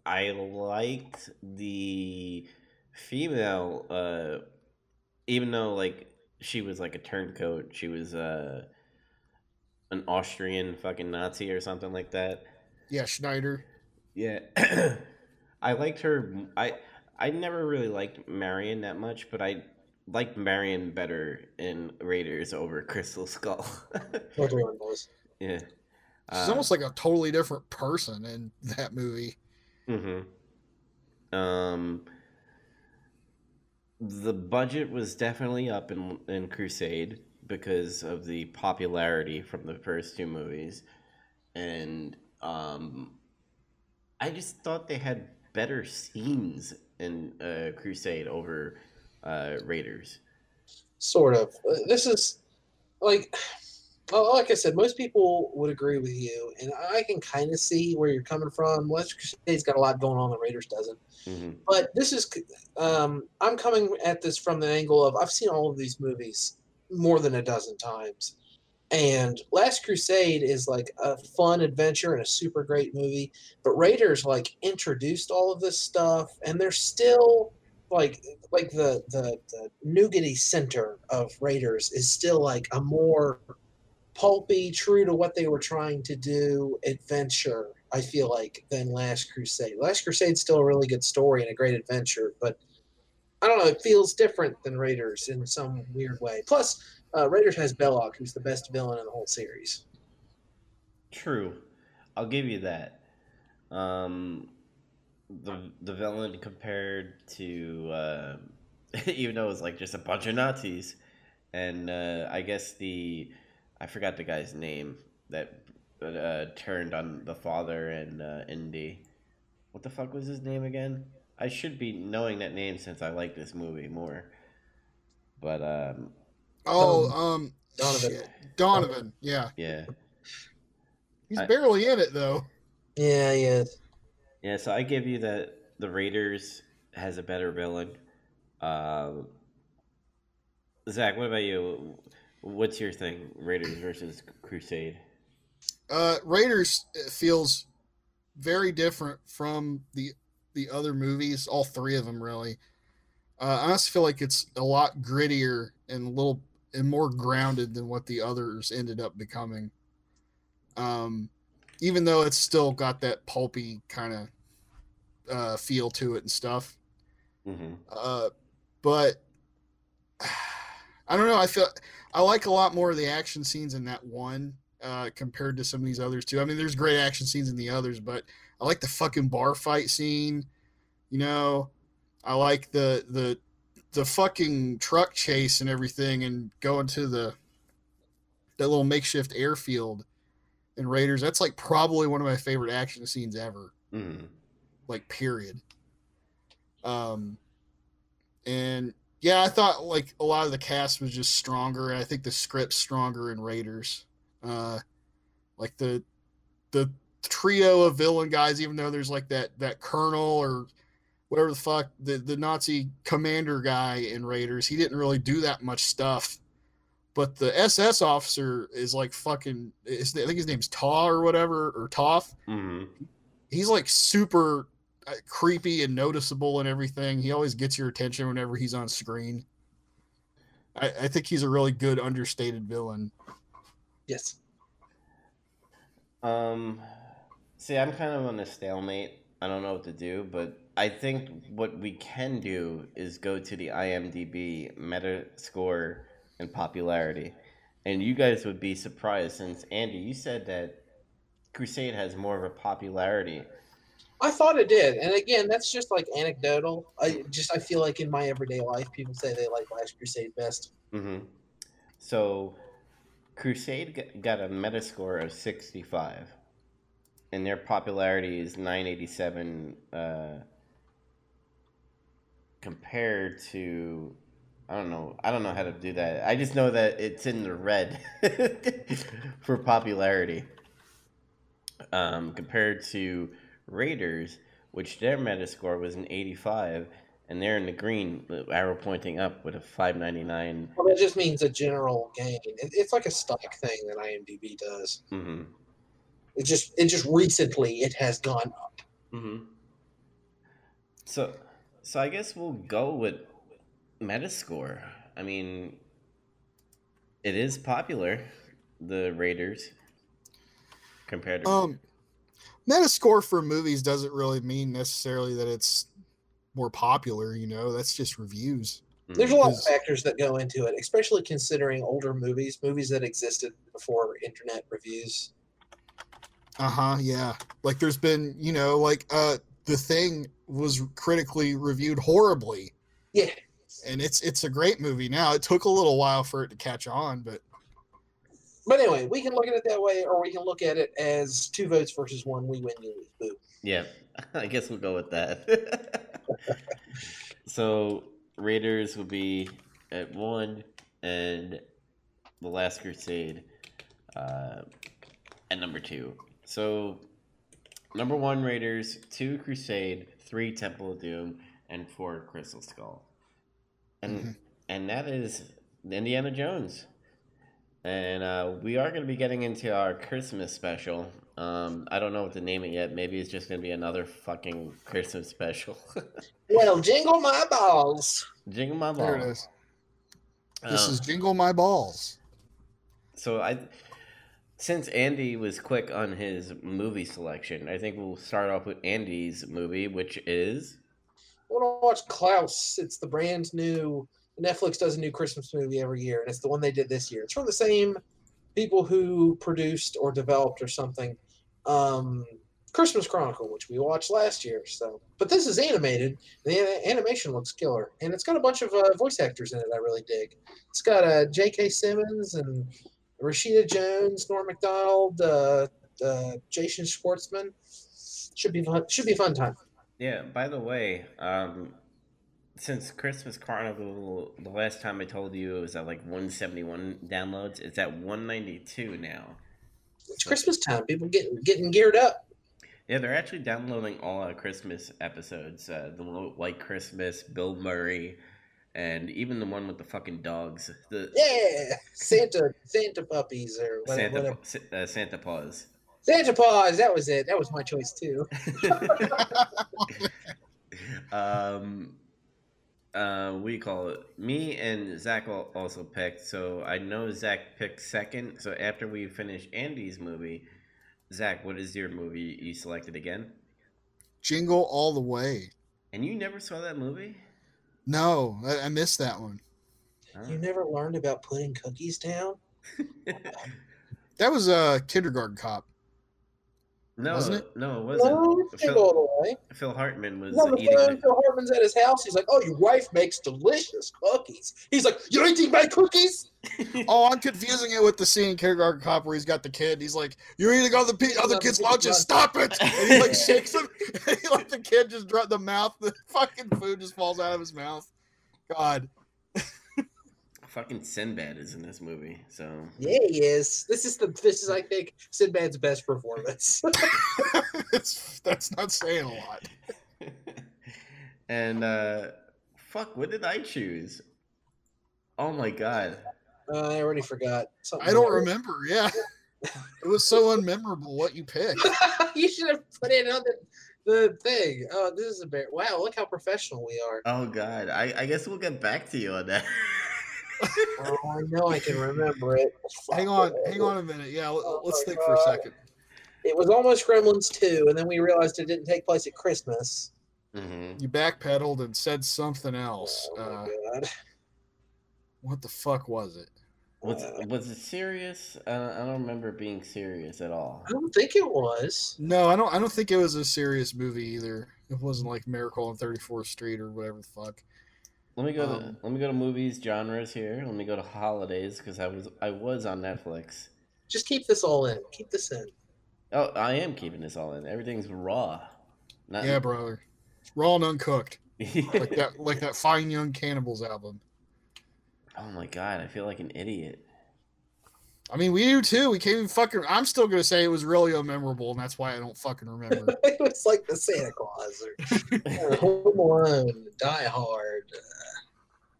I liked the female, uh, even though like she was like a turncoat. She was uh, an Austrian fucking Nazi or something like that. Yeah, Schneider. Yeah, [CLEARS THROAT] I liked her. I I never really liked Marion that much, but I liked Marion better in Raiders over Crystal Skull. [LAUGHS] Yeah, She's Uh, almost like a totally different person in that movie. Mm-hmm. Um, the budget was definitely up in in Crusade because of the popularity from the first two movies, and um, I just thought they had better scenes in uh, Crusade over uh, Raiders. Sort of. This is like, well, like I said, most people would agree with you, and I can kind of see where you're coming from. West Crusade's got a lot going on, the Raiders doesn't. hmm But this is, um, I'm coming at this from the angle of I've seen all of these movies more than a dozen times, And Last Crusade is like a fun adventure and a super great movie. But Raiders like introduced all of this stuff, and they're still like like the the, the nougaty center of Raiders is still like a more pulpy, true to what they were trying to do adventure. I feel like than Last Crusade. Last Crusade's still a really good story and a great adventure, but I don't know. It feels different than Raiders in some weird way. Plus, uh, Raiders has Belloq, who's the best villain in the whole series. True, I'll give you that. Um, the the villain compared to uh, [LAUGHS] even though it was like just a bunch of Nazis, and uh, I guess the I forgot the guy's name that uh, turned on the father and uh, Indy. What the fuck was his name again? I should be knowing that name since I like this movie more. But um, Oh, um, Donovan. shit. Donovan. Yeah, yeah, he's I- barely in it though. Yeah, he is. Yeah. So I give you that the Raiders has a better villain. Um, Zach, what about you? What's your thing? Raiders versus Crusade. Uh, Raiders feels very different from the the other movies, all three of them really. Uh, I honestly feel like it's a lot grittier and a little and more grounded than what the others ended up becoming. Um, even though it's still got that pulpy kind of uh, feel to it and stuff. Mm-hmm. Uh, but [SIGHS] I don't know. I feel I like a lot more of the action scenes in that one uh, compared to some of these others too. I mean, there's great action scenes in the others, but I like the fucking bar fight scene. You know, I like the the the fucking truck chase and everything, and going to the that little makeshift airfield in Raiders. That's like probably one of my favorite action scenes ever Mm-hmm. Like period. Um and yeah i thought like a lot of the cast was just stronger and i think the script's stronger in raiders. Uh like the the trio of villain guys even though there's like that that colonel or whatever the fuck the the nazi commander guy in raiders he didn't really do that much stuff. But the ss officer is like fucking is- i think his name's taw or whatever or toff Mm-hmm. he's like super creepy and noticeable and everything. He always gets your attention whenever he's on screen. I, I think he's a really good understated villain. Yes. Um, see, I'm kind of on a stalemate. I don't know what to do, but I think what we can do is go to the IMDb Metascore and popularity. And you guys would be surprised since Andy, you said that Crusade has more of a popularity. I thought it did, and again, that's just like anecdotal. I just I feel like in my everyday life, people say they like Last Crusade best. hmm So, Crusade got a Metascore of 65, and their popularity is 987 uh, compared to. I don't know. I don't know how to do that. I just know that it's in the red [LAUGHS] for popularity. Um, compared to Raiders, which their Metascore was an 85, and they're in the green, the arrow pointing up with a 599 Well, that just means a general gain. It's like a stock thing that IMDb does. Mm-hmm. It just it just recently it has gone up. Mm-hmm. So, so I guess we'll go with Metascore. I mean, it is popular, the Raiders, compared to. Um, Metascore for movies doesn't really mean necessarily that it's more popular. You know, that's just reviews. Mhm. There's a lot of factors that go into it, especially considering older movies, movies that existed before internet reviews. Uh huh. Yeah. Like there's been, you know, like uh, the thing was critically reviewed horribly, Yeah, and it's it's a great movie now. It took a little while for it to catch on, but but anyway, we can look at it that way, or we can look at it as two votes versus one. We win, you lose. Boo. Yeah, [LAUGHS] I guess we'll go with that. [LAUGHS] so Raiders will be at one, and the Last Crusade uh, at number two. So number one Raiders, two Crusade, three Temple of Doom, and four Crystal Skull, and Mhm. and that is Indiana Jones. And uh, we are going to be getting into our Christmas special. Um, I don't know what to name it yet. Maybe it's just going to be another fucking Christmas special. [LAUGHS] Well, jingle my balls. Jingle my There balls. it is. This Um, is Jingle My Balls. So I, since Andy was quick on his movie selection, I think we'll start off with Andy's movie, which is I want to watch Klaus. It's the brand new. Netflix does a new Christmas movie every year, and it's the one they did this year. It's from the same people who produced or developed or something. Um, Christmas Chronicle, which we watched last year. So, but this is animated. The animation looks killer, and it's got a bunch of uh, voice actors in it. I really dig. It's got uh, J.K. Simmons and Rashida Jones, Norm Macdonald, uh, uh, Jason Schwartzman. Should be fun. Should be fun time. yeah. By the way, um, since Christmas Carnival, the last time I told you it was at like 171 downloads, it's at 192 now. It's Christmas time. People getting getting geared up. Yeah, they're actually downloading all our Christmas episodes. Uh, the White Christmas, Bill Murray, and even the one with the fucking dogs. The Yeah, Santa Santa puppies or whatever. Santa uh, Santa Paws. Santa Paws. That was it. That was my choice too. [LAUGHS] [LAUGHS] um, uh, what do you call it? Me and Zach al- also picked. So I know Zach picked second. So after we finish Andy's movie, Zach, what is your movie you selected again? Jingle All the Way. And you never saw that movie? No, I, I missed that one. Huh? You never learned about putting cookies down. [LAUGHS] That was a kindergarten cop. No, Wasn't it? no, it wasn't. No, it's Phil- all the way. Phil Hartman was No, the eating. The, Phil Hartman's at his house. He's like, "Oh, your wife makes delicious cookies." He's like, "You eating my cookies?" [LAUGHS] Oh, I'm confusing it with the scene in Kindergarten Cop where he's got the kid. He's like, "You're eating all the pe- other kids' lunches. Stop it!" And he like [LAUGHS] shakes him. [LAUGHS] And he like the kid just drop the mouth. The fucking food just falls out of his mouth. God, Fucking Sinbad is in this movie, so Yeah, he is. This is the. This is, I think, Sinbad's best performance. [LAUGHS] that's not saying a lot. [LAUGHS] and uh fuck, what did I choose? Oh my god. uh, I already forgot. Something I don't else. remember. Yeah, it was so unmemorable what you picked. [LAUGHS] you should have put it on the, the thing. Oh, this is a bear. Wow, look how professional we are. Oh god. I, I guess we'll get back to you on that. Oh, I know I can remember it. Hang on, hang on a minute. Yeah, let, Oh let's my think for a second. It was almost Gremlins 2, and then we realized it didn't take place at Christmas. hmm You backpedaled and said something else. Oh Uh, god. what the fuck was it? Was Uh, was it serious? Uh, I don't remember it being serious at all. I don't think it was. No, I don't. I don't think it was a serious movie either. It wasn't like Miracle on 34th Street or whatever the fuck. Let me go to Um, let me go to movies genres here. Let me go to holidays because I was I was on Netflix. Just keep this all in. Keep this in. Oh, I am keeping this all in. Everything's raw. Not Yeah, brother. Raw and uncooked, [LAUGHS] like that, like that Fine Young Cannibals album. oh my god, I feel like an idiot. I mean, we do too. We can't even fucking. I'm still gonna say it was really unmemorable, and that's why I don't fucking remember. [LAUGHS] it was like the Santa Claus or, or Home Alone, Die Hard.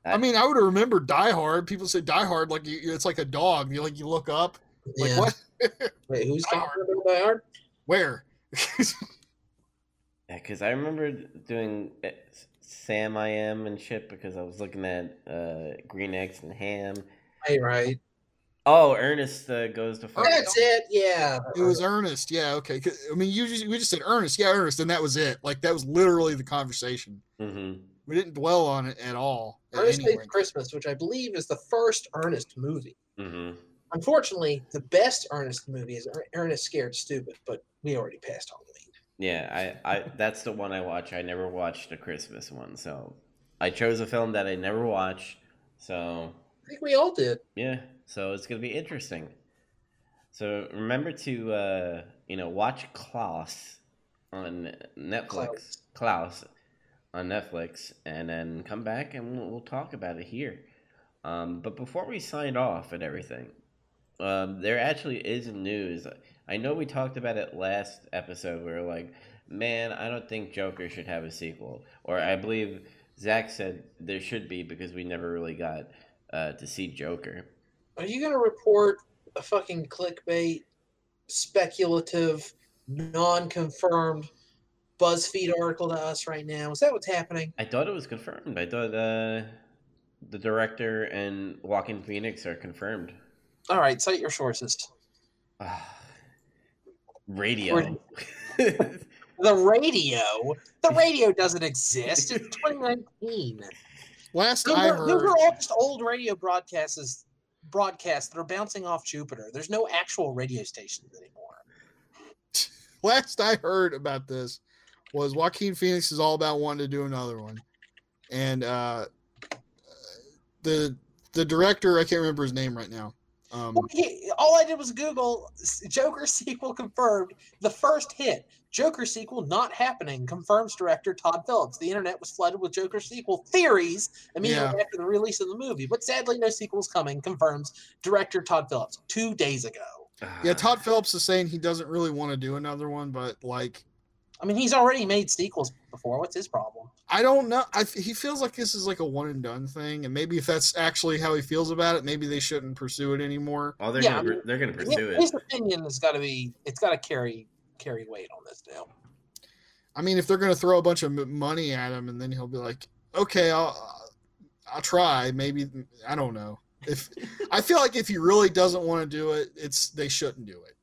I mean, I would have remembered Die Hard. People say Die Hard like you, it's like a dog. You like you look up, like yeah. what? [LAUGHS] Wait, who's Die talking about Die Hard? Where? Yeah, because I remember doing uh, Sam I Am and shit because I was looking at uh, Green Eggs and Ham. Right, right. Oh, Ernest uh, goes to fuck. That's it. Yeah. It was Ernest. Yeah, Okay. I mean, you just, we just said Ernest. Yeah, Ernest, and that was it. Like that was literally the conversation. hmm We didn't dwell on it at all. At Ernest any Saves length. Christmas, which I believe is the first Ernest movie. hmm Unfortunately, the best Ernest movie is Er- Ernest Scared Stupid, but we already passed Halloween. Yeah, I, I that's the one I watch. I never watched the Christmas one, so I chose a film that I never watched. So I think we all did. yeah, so it's gonna be interesting. So remember to uh, you know watch Klaus on Netflix. Klaus on Netflix, and then come back and we'll, we'll talk about it here. Um, but before we sign off and everything, um, there actually is news. I know we talked about it last episode. We were like, man, I don't think Joker should have a sequel. Or I believe Zach said there should be because we never really got uh, to see Joker. Are you gonna report a fucking clickbait, speculative, non-confirmed BuzzFeed article to us right now? Is that what's happening? I thought it was confirmed. I thought uh, the director and Joaquin Phoenix are confirmed. All right, cite your sources. Ah, [SIGHS] radio. [LAUGHS] The radio, the radio doesn't exist. It's 2019. Last Those I are, those heard, are all just old radio broadcasts, broadcasts that are bouncing off Jupiter. There's no actual radio stations anymore. [LAUGHS] last I heard about this was Joaquin Phoenix is all about wanting to do another one, and uh, the the director I can't remember his name right now. Um, Well, he- all I did was Google Joker sequel confirmed. The first hit, Joker sequel not happening, confirms director Todd Phillips. The internet was flooded with Joker sequel theories immediately after the release of the movie, but sadly, no sequels coming. Confirms director Todd Phillips two days ago. Ah, yeah, Todd Phillips is saying he doesn't really want to do another one, but like I mean, he's already made sequels before. What's his problem? I don't know. I, he feels like this is like a one and done thing, and maybe if that's actually how he feels about it, maybe they shouldn't pursue it anymore. Oh, they're Yeah, gonna I mean, they're gonna pursue His it. His opinion has got to be. It's got to carry carry weight on this deal. I mean, if they're going to throw a bunch of money at him, and then he'll be like, "Okay, I'll I'll try." Maybe I don't know. If I feel like if he really doesn't want to do it, it's they shouldn't do it.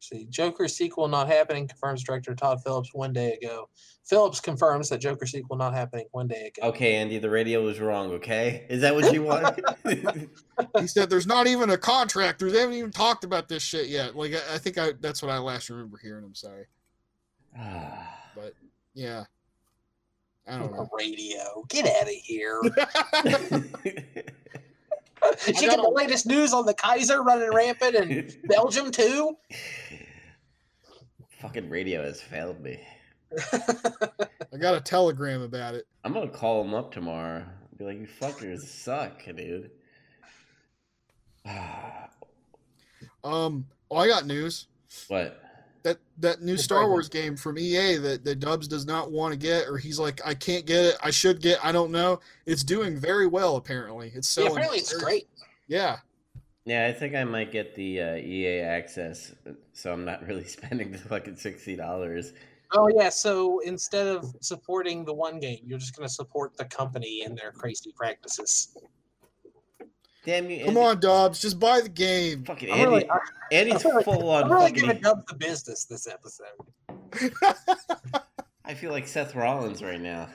See, Joker sequel not happening, confirms director Todd Phillips one day ago. Phillips confirms that Joker sequel not happening one day ago. Okay, Andy, the radio was wrong. Okay, is that what you want? [LAUGHS] [LAUGHS] He said, "There's not even a contract. They haven't even talked about this shit yet." Like I, I think I that's what I last remember hearing I'm sorry, [SIGHS] But yeah, I don't know. Radio, get out of here. [LAUGHS] I you get got the latest news on the Kaiser running rampant in [LAUGHS] Belgium too. Fucking radio has failed me. I got a telegram about it. I'm gonna call him up tomorrow. Be like, you fuckers suck, dude. [SIGHS] Um, oh, I got news. what? That that new Star Wars game from EA that that Dubs does not want to get, or he's like, I can't get it. I should get. I don't know. It's doing very well. Apparently, it's Yeah, apparently it's great. Yeah, Yeah, I think I might get the uh, EA access, so I'm not [LAUGHS] really spending the fucking sixty dollars. Oh yeah, so instead of supporting the one game, you're just gonna support the company and their crazy practices. Damn you! come Andy. on, Dubs, just buy the game. fucking I'm Andy. really, Andy's I'm really- full on. really giving Dubs the business this episode. [LAUGHS] I feel like Seth Rollins right now.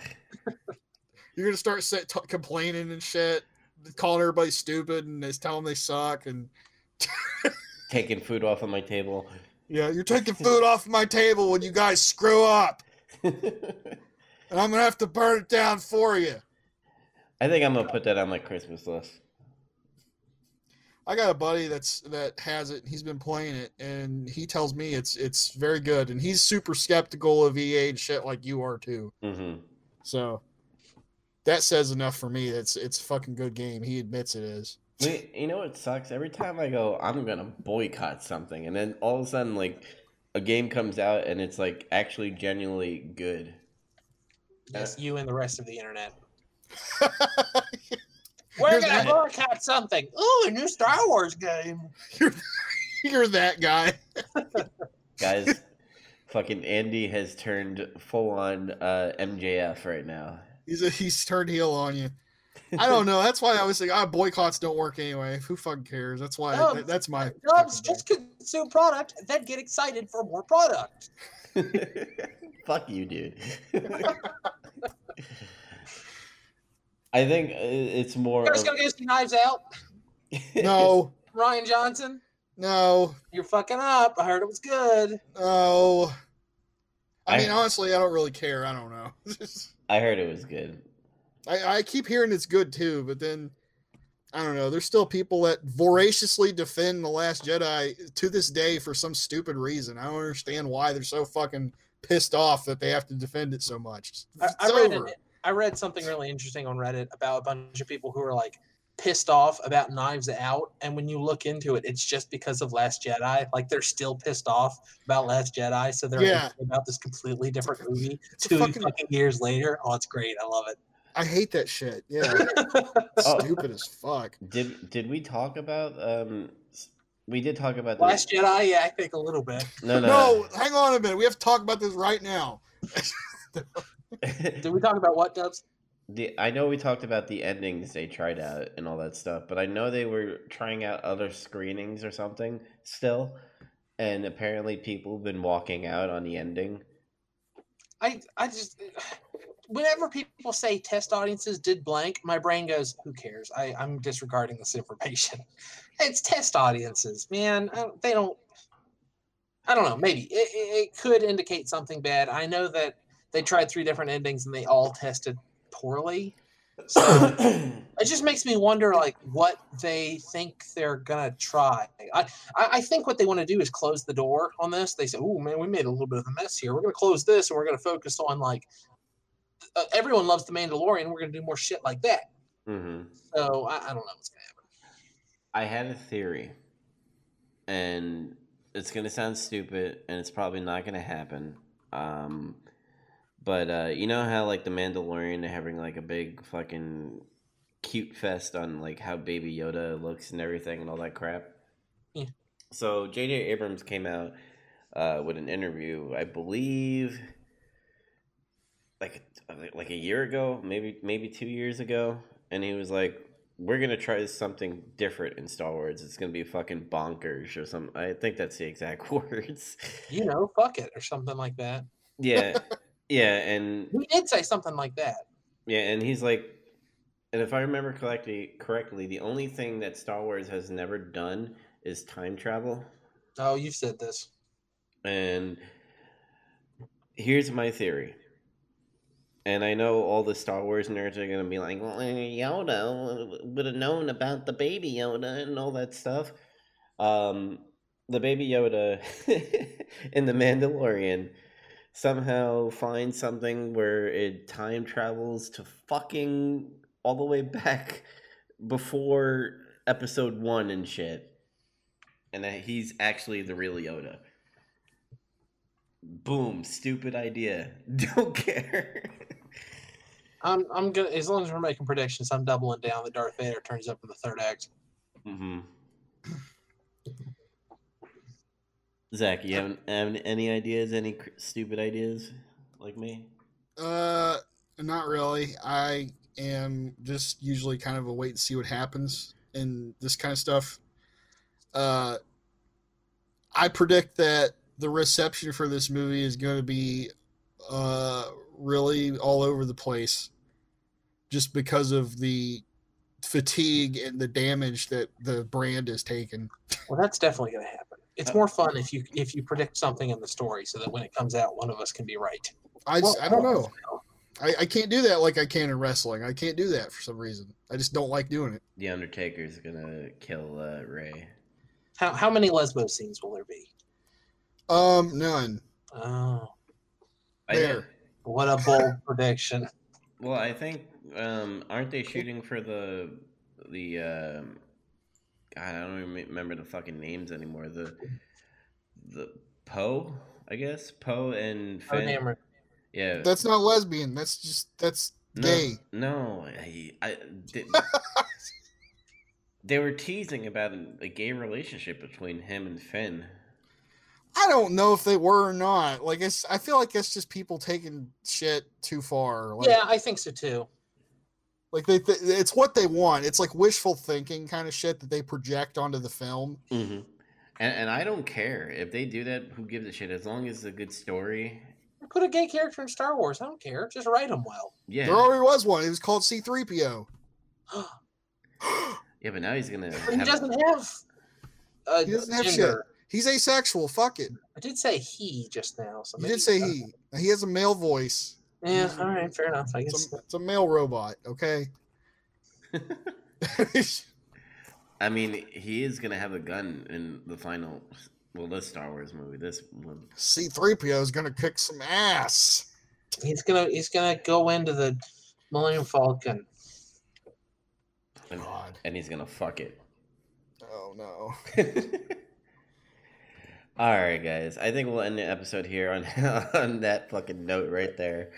[LAUGHS] You're gonna start set, t- complaining and shit, calling everybody stupid, and just telling them they suck. And [LAUGHS] Taking food off of my table. yeah, you're taking food off my table when you guys screw up, and I'm gonna have to burn it down for you. I think I'm gonna put that on my Christmas list. I got a buddy that's that has it. He's been playing it, and he tells me it's it's very good. And he's super skeptical of EA and shit like you are too. hmm So that says enough for me. It's it's a fucking good game. He admits it is. You know what sucks? Every time I go, I'm gonna boycott something, and then all of a sudden, like, a game comes out and it's like actually genuinely good. Yes, you and the rest of the internet. [LAUGHS] You're We're gonna that- boycott something. Ooh, a new Star Wars game. [LAUGHS] You're that guy. [LAUGHS] Guys, fucking Andy has turned full on uh, MJF right now. He's a, he's turned heel on you. I don't know. That's why I was like, ah, boycotts don't work anyway. Who fucking cares? That's why. No, that- that's my. Dubs, fucking just consume product, then get excited for more product. [LAUGHS] Fuck you, dude. I think uh, it's more. You guys Of, gonna go see Knives Out? [LAUGHS] No, Rian Johnson? no, You're fucking up. I heard it was good. no. I I- mean, honestly, I don't really care. I don't know. [LAUGHS] I heard it was good. I, I keep hearing it's good too, but then I don't know. There's still people that voraciously defend the Last Jedi to this day for some stupid reason. I don't understand why they're so fucking pissed off that they have to defend it so much. I, It's I read over. an, I read something really interesting on Reddit about a bunch of people who are like pissed off about Knives Out, and when you look into it, it's just because of Last Jedi. Like they're still pissed off about Last Jedi, so they're Yeah. about this completely different movie It's two fucking- fucking years later. Oh, it's great. I love it. I hate that shit. Yeah, [LAUGHS] Oh. stupid as fuck. Did did we talk about um? We did talk about the Last Jedi, yeah, I think a little bit. no no. No, hang on a minute. We have to talk about this right now. [LAUGHS] [LAUGHS] Did we talk about what, Dubs? the I know we talked about the endings they tried out and all that stuff, but I know they were trying out other screenings or something still, and apparently people have been walking out on the ending. I I just whenever people say test audiences did blank, my brain goes, "Who cares?" I I'm disregarding this information. [LAUGHS] It's test audiences, man. Don't- they don't. I don't know. Maybe it, it could indicate something bad. I know that they tried three different endings and they all tested poorly. [COUGHS] So it just makes me wonder, like, what they think they're gonna try. I, I, think what they want to do is close the door on this. They say, "Oh man, we made a little bit of a mess here. We're gonna close this, and we're gonna focus on like uh, everyone loves the Mandalorian. We're gonna do more shit like that." hmm So I, I don't know what's gonna happen. I had a theory, and it's gonna sound stupid, and it's probably not gonna happen. Um, but uh, you know how like the Mandalorian they're having like a big fucking cute fest on like how Baby Yoda looks and everything and all that crap. Yeah. So J.J. Abrams came out uh, with an interview, I believe, like like a year ago, maybe maybe two years ago, and he was like, "We're gonna try something different in Star Wars. It's gonna be fucking bonkers or something." I think that's the exact [LAUGHS] words. You know, fuck it or something like that. yeah, [LAUGHS] yeah, and He did say something like that. yeah, and he's like, and if I remember correctly, correctly, the only thing that Star Wars has never done is time travel. Oh, you've said this. And here's my theory. And I know all the Star Wars nerds are gonna be like, "Well, eh, Yoda would have known about the baby Yoda and all that stuff." Um, the baby Yoda [LAUGHS] in the Mandalorian somehow finds something where it time travels to fucking all the way [LAUGHS] back before Episode One and shit, and that he's actually the real Yoda. Boom, stupid idea. [LAUGHS] Don't care. I'm I'm gonna as long as we're making predictions, I'm doubling down that Darth Vader turns up in the third act. hmm Zach, you haven't have any ideas? Any cr- stupid ideas like me? Uh, not really. I am just usually kind of a wait and see what happens in this kind of stuff. Uh, I predict that the reception for this movie is going to be uh really all over the place, just because of the fatigue and the damage that the brand has taken. Well, that's definitely gonna happen. It's more fun if you if you predict something in the story, so that when it comes out, one of us can be right. I, Well, I don't know. I, I can't do that like I can in wrestling. I can't do that for some reason. I just don't like doing it. The Undertaker's gonna kill uh, Rey. How how many lesbo scenes will there be? Um, none. Oh, There. what a bold [LAUGHS] prediction! Well, I think um, aren't they shooting for the the um, God, I don't even remember the fucking names anymore. The the Poe, I guess Poe and Finn. damn yeah, That's not lesbian. That's just that's no, gay. No, I, I they, [LAUGHS] they were teasing about a, a gay relationship between him and Finn. I don't know if they were or not. Like it's I feel like it's just people taking shit too far. Like, Yeah, I think so too. Like they th- it's what they want. It's like wishful thinking kind of shit that they project onto the film. Mm-hmm. And, and I don't care if they do that. Who gives a shit? As long as it's a good story. Put a gay character in Star Wars. I don't care. Just write them well. Yeah. There already was one. It was called C3PO. [GASPS] Yeah, but now he's gonna. But he doesn't have. Uh, He doesn't have shit. gender. He's asexual. Fuck it. I did say he just now. So You did say he. He has a male voice. Yeah, all right, fair enough. I guess. It's a, it's a male robot. Okay. [LAUGHS] I mean, he is gonna have a gun in the final. Well, this Star Wars movie. This one. C3PO is gonna kick some ass. He's gonna he's gonna go into the Millennium Falcon. And, God. and he's gonna fuck it. Oh no. [LAUGHS] All right, guys. I think we'll end the episode here on [LAUGHS] on that fucking note right there.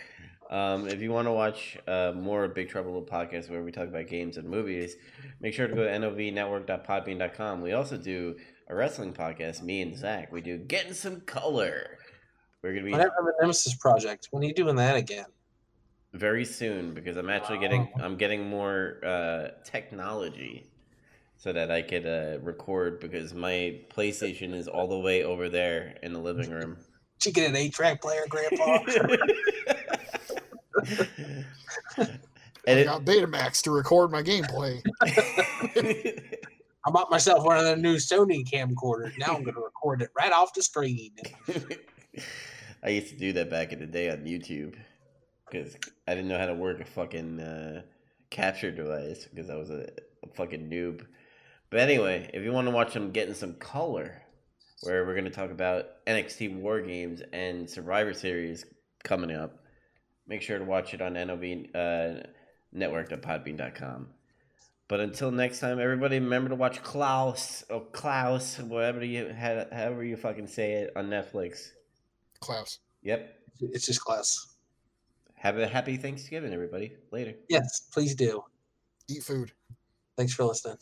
Um, if you want to watch uh, more Big Trouble Little podcast where we talk about games and movies, make sure to go to novnetwork.podbean.com. We also do a wrestling podcast, me and Zach. We do Getting Some Color. We're going to be Whatever the Nemesis Project. When are you doing that again? very soon because I'm actually getting I'm getting more uh, technology so that I could uh, record because my PlayStation is all the way over there in the living room. Did you get an eight-track player, Grandpa? [LAUGHS] and I it, got Betamax to record my gameplay. [LAUGHS] I bought myself one of the new Sony camcorders. Now I'm going to record it right off the screen. [LAUGHS] I used to do that back in the day on YouTube because I didn't know how to work a fucking uh, capture device because I was a, a fucking noob. But anyway, if you want to watch them getting some color, where we're going to talk about NXT War Games and Survivor Series coming up, make sure to watch it on NOV uh, network.podbean.com. But until next time, everybody remember to watch Klaus or Klaus, whatever you however you fucking say it on Netflix. Klaus. Yep. It's just Klaus. Have a happy Thanksgiving, everybody. Later. Yes, please do. Eat food. Thanks for listening.